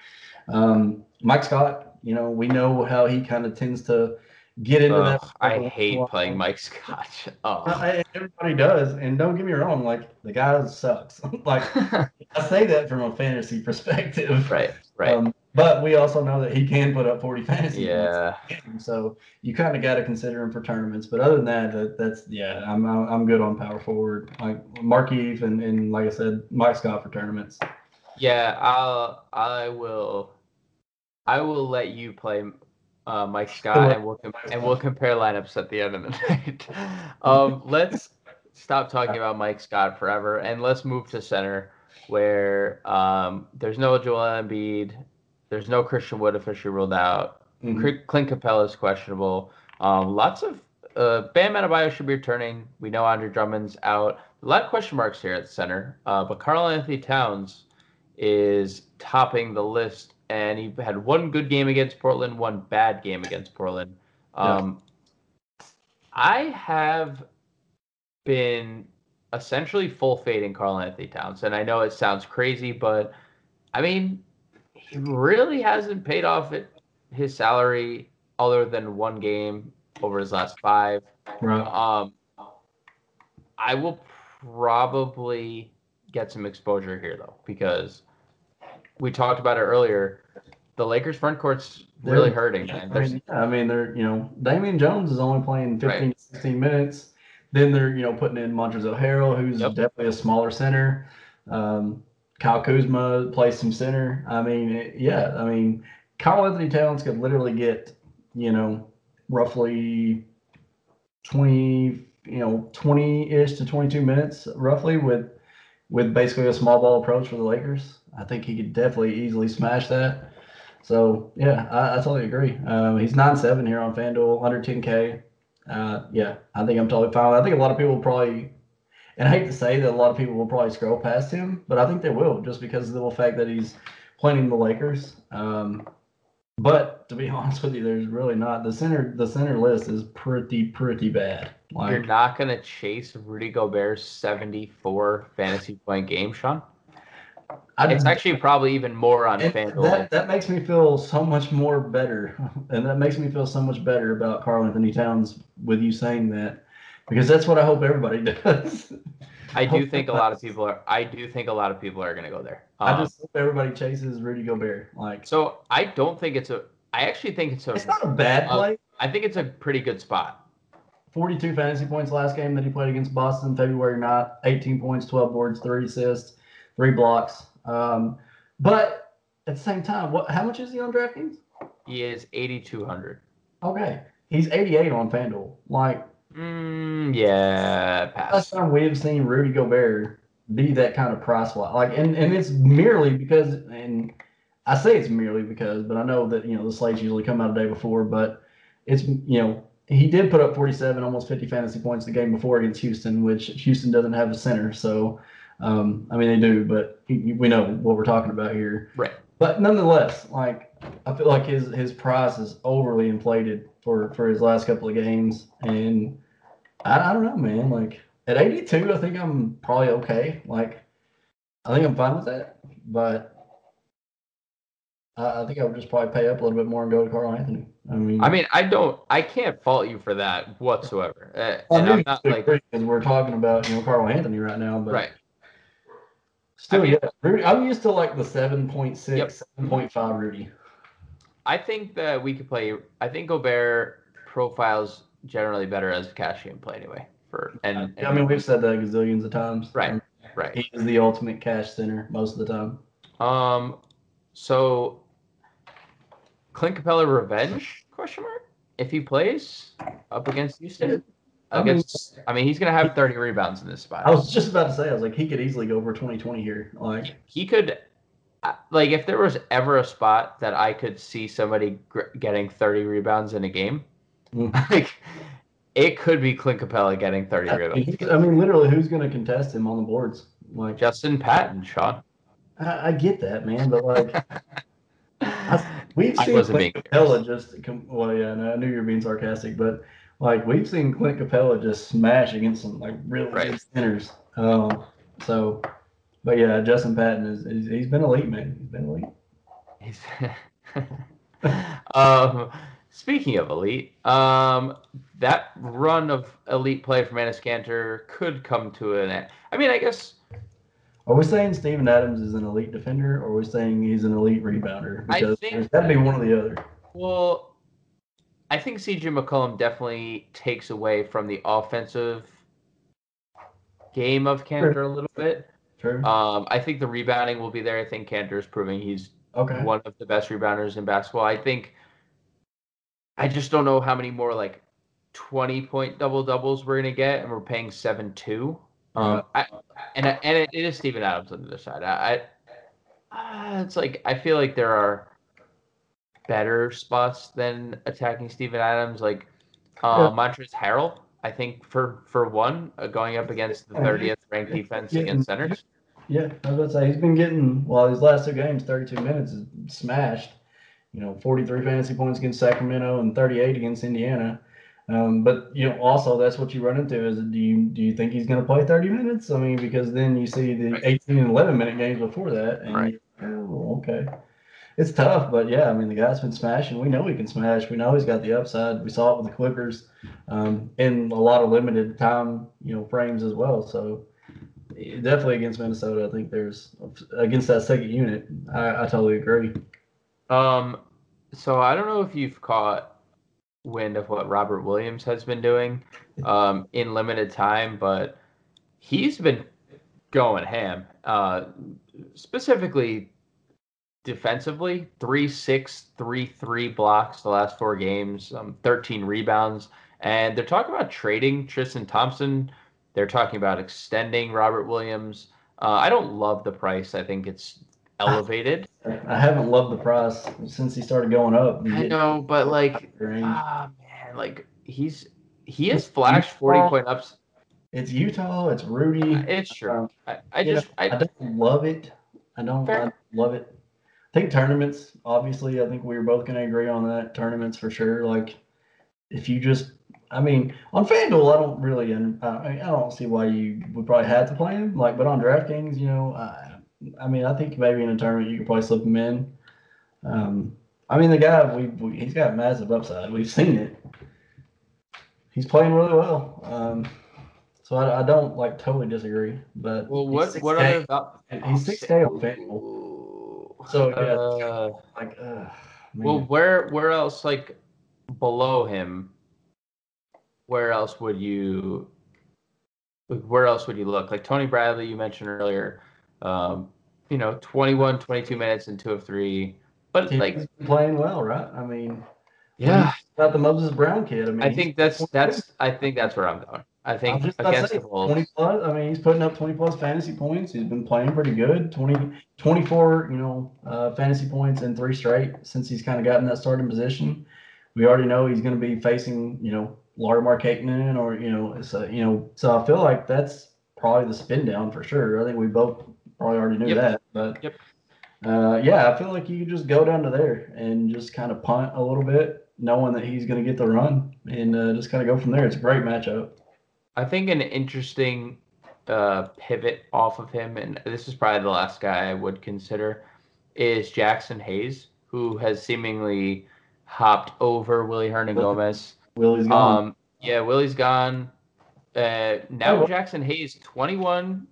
Um, Mike Scott, you know, we know how he kind of tends to get into that. I hate playing Mike Scott. Oh. I- everybody does, and don't get me wrong, like the guy sucks. like I say that from a fantasy perspective, right. Right. Um, but we also know that he can put up 40 fantasy yeah. points. So you kind of got to consider him for tournaments. But other than that, that that's yeah, I'm I'm good on power forward, like Markieff and and like I said, Mike Scott for tournaments. Yeah. I'll. I will. I will let you play uh, Mike Scott, and we'll com- and we'll compare lineups at the end of the night. um, let's stop talking about Mike Scott forever, and let's move to center, where um, there's no Joel Embiid, there's no Christian Wood officially ruled out. Mhm. Cl- Clint Capela is questionable. Um, lots of uh, Bam Adebayo should be returning. We know Andre Drummond's out. A lot of question marks here at center, uh, but Karl-Anthony Towns is topping the list, and he had one good game against Portland, one bad game against Portland. Um, I have been essentially full fading Karl-Anthony Towns, and I know it sounds crazy, but I mean, he really hasn't paid off it, his salary other than one game over his last five. Right. Um, I will probably get some exposure here though, because we talked about it earlier. The Lakers front court's really hurting, man. I mean, yeah, I mean, they're you know, Damian Jones is only playing 15 Right. to 16 minutes. Then they're you know putting in Montrezl Harrell, who's Yep. definitely a smaller center. Um, Kyle Kuzma plays some center. I mean, it- yeah, I mean, Kyle Anthony Towns could literally get you know roughly 20, you know, 20 ish to 22 minutes roughly with with basically a small ball approach for the Lakers. I think he could definitely easily smash that. So yeah, I, I totally agree. Um, he's nine seven here on FanDuel, under ten k. Uh, yeah, I think I'm totally fine. I think a lot of people probably, and I hate to say that a lot of people will probably scroll past him, but I think they will just because of the fact that he's playing the Lakers. Um, But to be honest with you, there's really not the center. The center list is pretty pretty bad. Like, You're not gonna chase Rudy Gobert's 74 fantasy point game, Sean. I, it's actually probably even more on FanDuel. That, that makes me feel so much more better, and that makes me feel so much better about Karl-Anthony Towns with you saying that, because that's what I hope everybody does. I do think a lot of people are. I do think a lot of people are going to go there. Um, I just hope everybody chases Rudy Gobert. Like, so I don't think it's a. I actually think it's a. It's not a bad play. I think it's a pretty good spot. 42 fantasy points last game that he played against Boston, February 9th. 18 points, 12 boards, three assists, three blocks. Um, but at the same time, what? How much is he on DraftKings? He is 8,200. Okay, he's 88 on FanDuel. Like Mm, yeah, pass. Last time we have seen Rudy Gobert be that kind of price fly. Like, and, and it's merely because, and I say it's merely because, but I know that, you know, the slates usually come out a day before, but it's, you know, he did put up 47, almost 50 fantasy points the game before against Houston, which Houston doesn't have a center. So, um, I mean, they do, but he, we know what we're talking about here. Right. But nonetheless, like, I feel like his, his price is overly inflated for for his last couple of games, and I, I don't know, man. Like at 82, I think I'm probably okay. Like I think I'm fine with that, but I, I think I would just probably pay up a little bit more and go to Karl-Anthony. I mean, I mean, I don't, I can't fault you for that whatsoever. Uh, and I'm not like because we're talking about you know Karl-Anthony right now, but right. Still, I mean, yeah, I'm used to like the 7.6, yep. 7.5 Rudy. I think that we could play. I think Gobert profiles generally better as a cash game play anyway. For and, and I mean we've said that gazillions of times. Right. Um, right. He is the ultimate cash center most of the time. Um. So. Clint Capela revenge? Question mark. If he plays up against Houston. I against, mean, I mean, he's gonna have 30 rebounds in this spot. I was just about to say, I was like, he could easily go over 2020 here. Like he could like if there was ever a spot that I could see somebody gr- getting 30 rebounds in a game, mm. like it could be Clint Capela getting 30 rebounds. I mean, literally, who's going to contest him on the boards? Like Justin Patton, Sean. I, I get that, man, but like I, we've seen Clint Capela just. Well, yeah, no, I knew you were being sarcastic, but like we've seen Clint Capela just smash against some like really right. good centers. Um, so but yeah, Justin Patton is, is he's been elite, man. He's been elite. He's um, speaking of elite, um, that run of elite play from Enes Kanter could come to an end. I mean, I guess. Are we saying Steven Adams is an elite defender, or are we saying he's an elite rebounder? Because I think, that'd be one or the other. Well, I think CJ McCollum definitely takes away from the offensive game of Kanter a little bit. True. Um, I think the rebounding will be there. I think Kanter is proving he's okay. one of the best rebounders in basketball. I think. I just don't know how many more like twenty point double doubles we're gonna get, and we're paying seven two. Um, I, and and it, it is Steven Adams on the other side. I, I uh, it's like I feel like there are better spots than attacking Steven Adams, like uh, yeah. Montrezl Harrell. I think for for one, uh, going up against the 30th ranked defense against centers. Yeah, I was about to say he's been getting well his last two games, 32 minutes is smashed. You know, 43 fantasy points against Sacramento and 38 against Indiana. Um, but you know, also that's what you run into is do you do you think he's going to play 30 minutes? I mean, because then you see the right. 18 and 11 minute games before that, and right. oh, okay, it's tough. But yeah, I mean, the guy's been smashing. We know he can smash. We know he's got the upside. We saw it with the Clippers um, in a lot of limited time, you know, frames as well. So definitely against Minnesota. I think there's against that second unit. I, I totally agree. Um, so I don't know if you've caught wind of what Robert Williams has been doing um, in limited time, but he's been going ham. Uh, specifically defensively, three six, three three blocks the last four games, um, 13 rebounds, and they're talking about trading Tristan Thompson they're talking about extending Robert Williams. Uh, I don't love the price. I think it's elevated. I haven't loved the price since he started going up. I know, but like, ah, man, like he's he has flashed forty point ups. It's Utah. It's Rudy. It's true. Um, I, I just know, I, I, don't love it. I don't, I love it. Think tournaments, obviously, I think we were both going to agree on that. Tournaments for sure. Like, if you just, I mean, on FanDuel, I don't really, and I, I don't see why you would probably have to play him. Like, but on DraftKings, you know, I, I mean, I think maybe in a tournament you could probably slip him in. Um, I mean, the guy, we, we he's got massive upside. We've seen it. He's playing really well. Um, so I, I don't like totally disagree. But Well, what what 6K. other He's six K on FanDuel. So, yeah, Uh, Like, uh, well, where where else like below him? Where else would you? Where else would you look? Like Tony Bradley, you mentioned earlier. Um, you know, 21, 22 minutes and two of three. But He's like, playing well, right? I mean, yeah, about the Moses Brown kid. I mean, I think that's that's I think that's where I'm going. I think just about to against say, the Bulls. 20 plus. I mean, he's putting up 20 plus fantasy points. He's been playing pretty good. 20, 24, you know, uh, fantasy points in three straight since he's kind of gotten that starting position. We already know he's going to be facing, you know, Larimar Markkanen or, you know, it's a, you know, so I feel like that's probably the spin down for sure. I think we both probably already knew Yep. that, but Yep. uh, yeah, I feel like you could just go down to there and just kind of punt a little bit, knowing that he's going to get the run and uh, just kind of go from there. It's a great matchup. I think an interesting uh, pivot off of him, and this is probably the last guy I would consider, is Jaxson Hayes, who has seemingly hopped over Willy Hernangomez. Willie's gone. Um, yeah, Willie's gone. Uh, now Oh. Jaxson Hayes, 21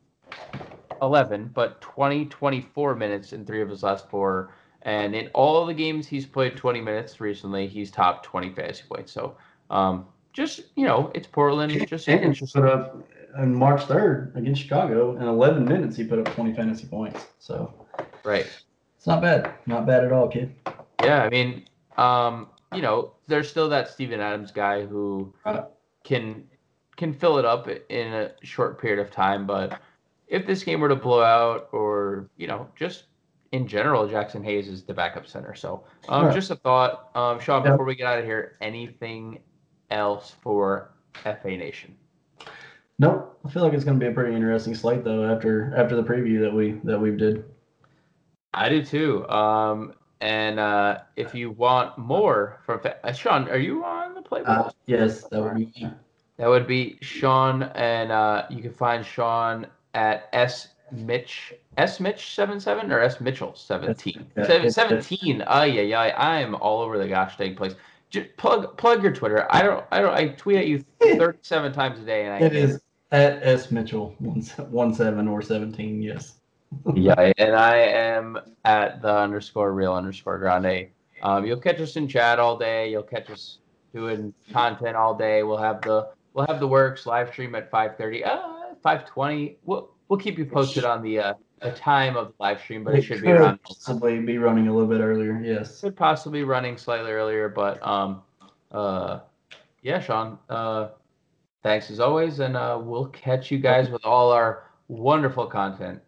11, but 20 24 minutes in three of his last four. And in all the games he's played 20 minutes recently, he's topped 20 fantasy points. So um, just, you know, it's Portland. Just and interesting. put up on March 3rd against Chicago in 11 minutes. He put up 20 fantasy points. So Right. it's not bad. Not bad at all, kid. Yeah, I mean, um, you know, there's still that Steven Adams guy who can can fill it up in a short period of time, but if this game were to blow out or, you know, just in general, Jaxson Hayes is the backup center. So um, Right. just a thought. Um, Sean, before we get out of here, anything else for FA Nation? Nope. I feel like it's going to be a pretty interesting slate though after after the preview that we that we did. I do too. Um, and uh, if you want more from Fa- uh, Sean, are you on the playbook? Uh, yes, that would be me. That would be Sean, and uh, you can find Sean at S Mitch S Mitch seven seven or S Mitchell seventeen. Yeah, seventeen. Oh yeah, yeah. I am all over the gosh dang place. Just plug plug your Twitter. I don't I don't I tweet at you thirty seven times a day, and I It is at S Mitchell one one seven or seventeen. Yes. yeah, and I am at the underscore real underscore grande. Um, you'll catch us in chat all day. You'll catch us doing content all day. We'll have the we'll have the works live stream at five thirty. Uh, five twenty. We'll we'll keep you posted on the uh, the time of the live stream, but it should be around. possibly be running a little bit earlier. Yes. Could possibly be running slightly earlier, but um, uh, yeah, Sean. Uh, thanks as always, and uh, we'll catch you guys with all our wonderful content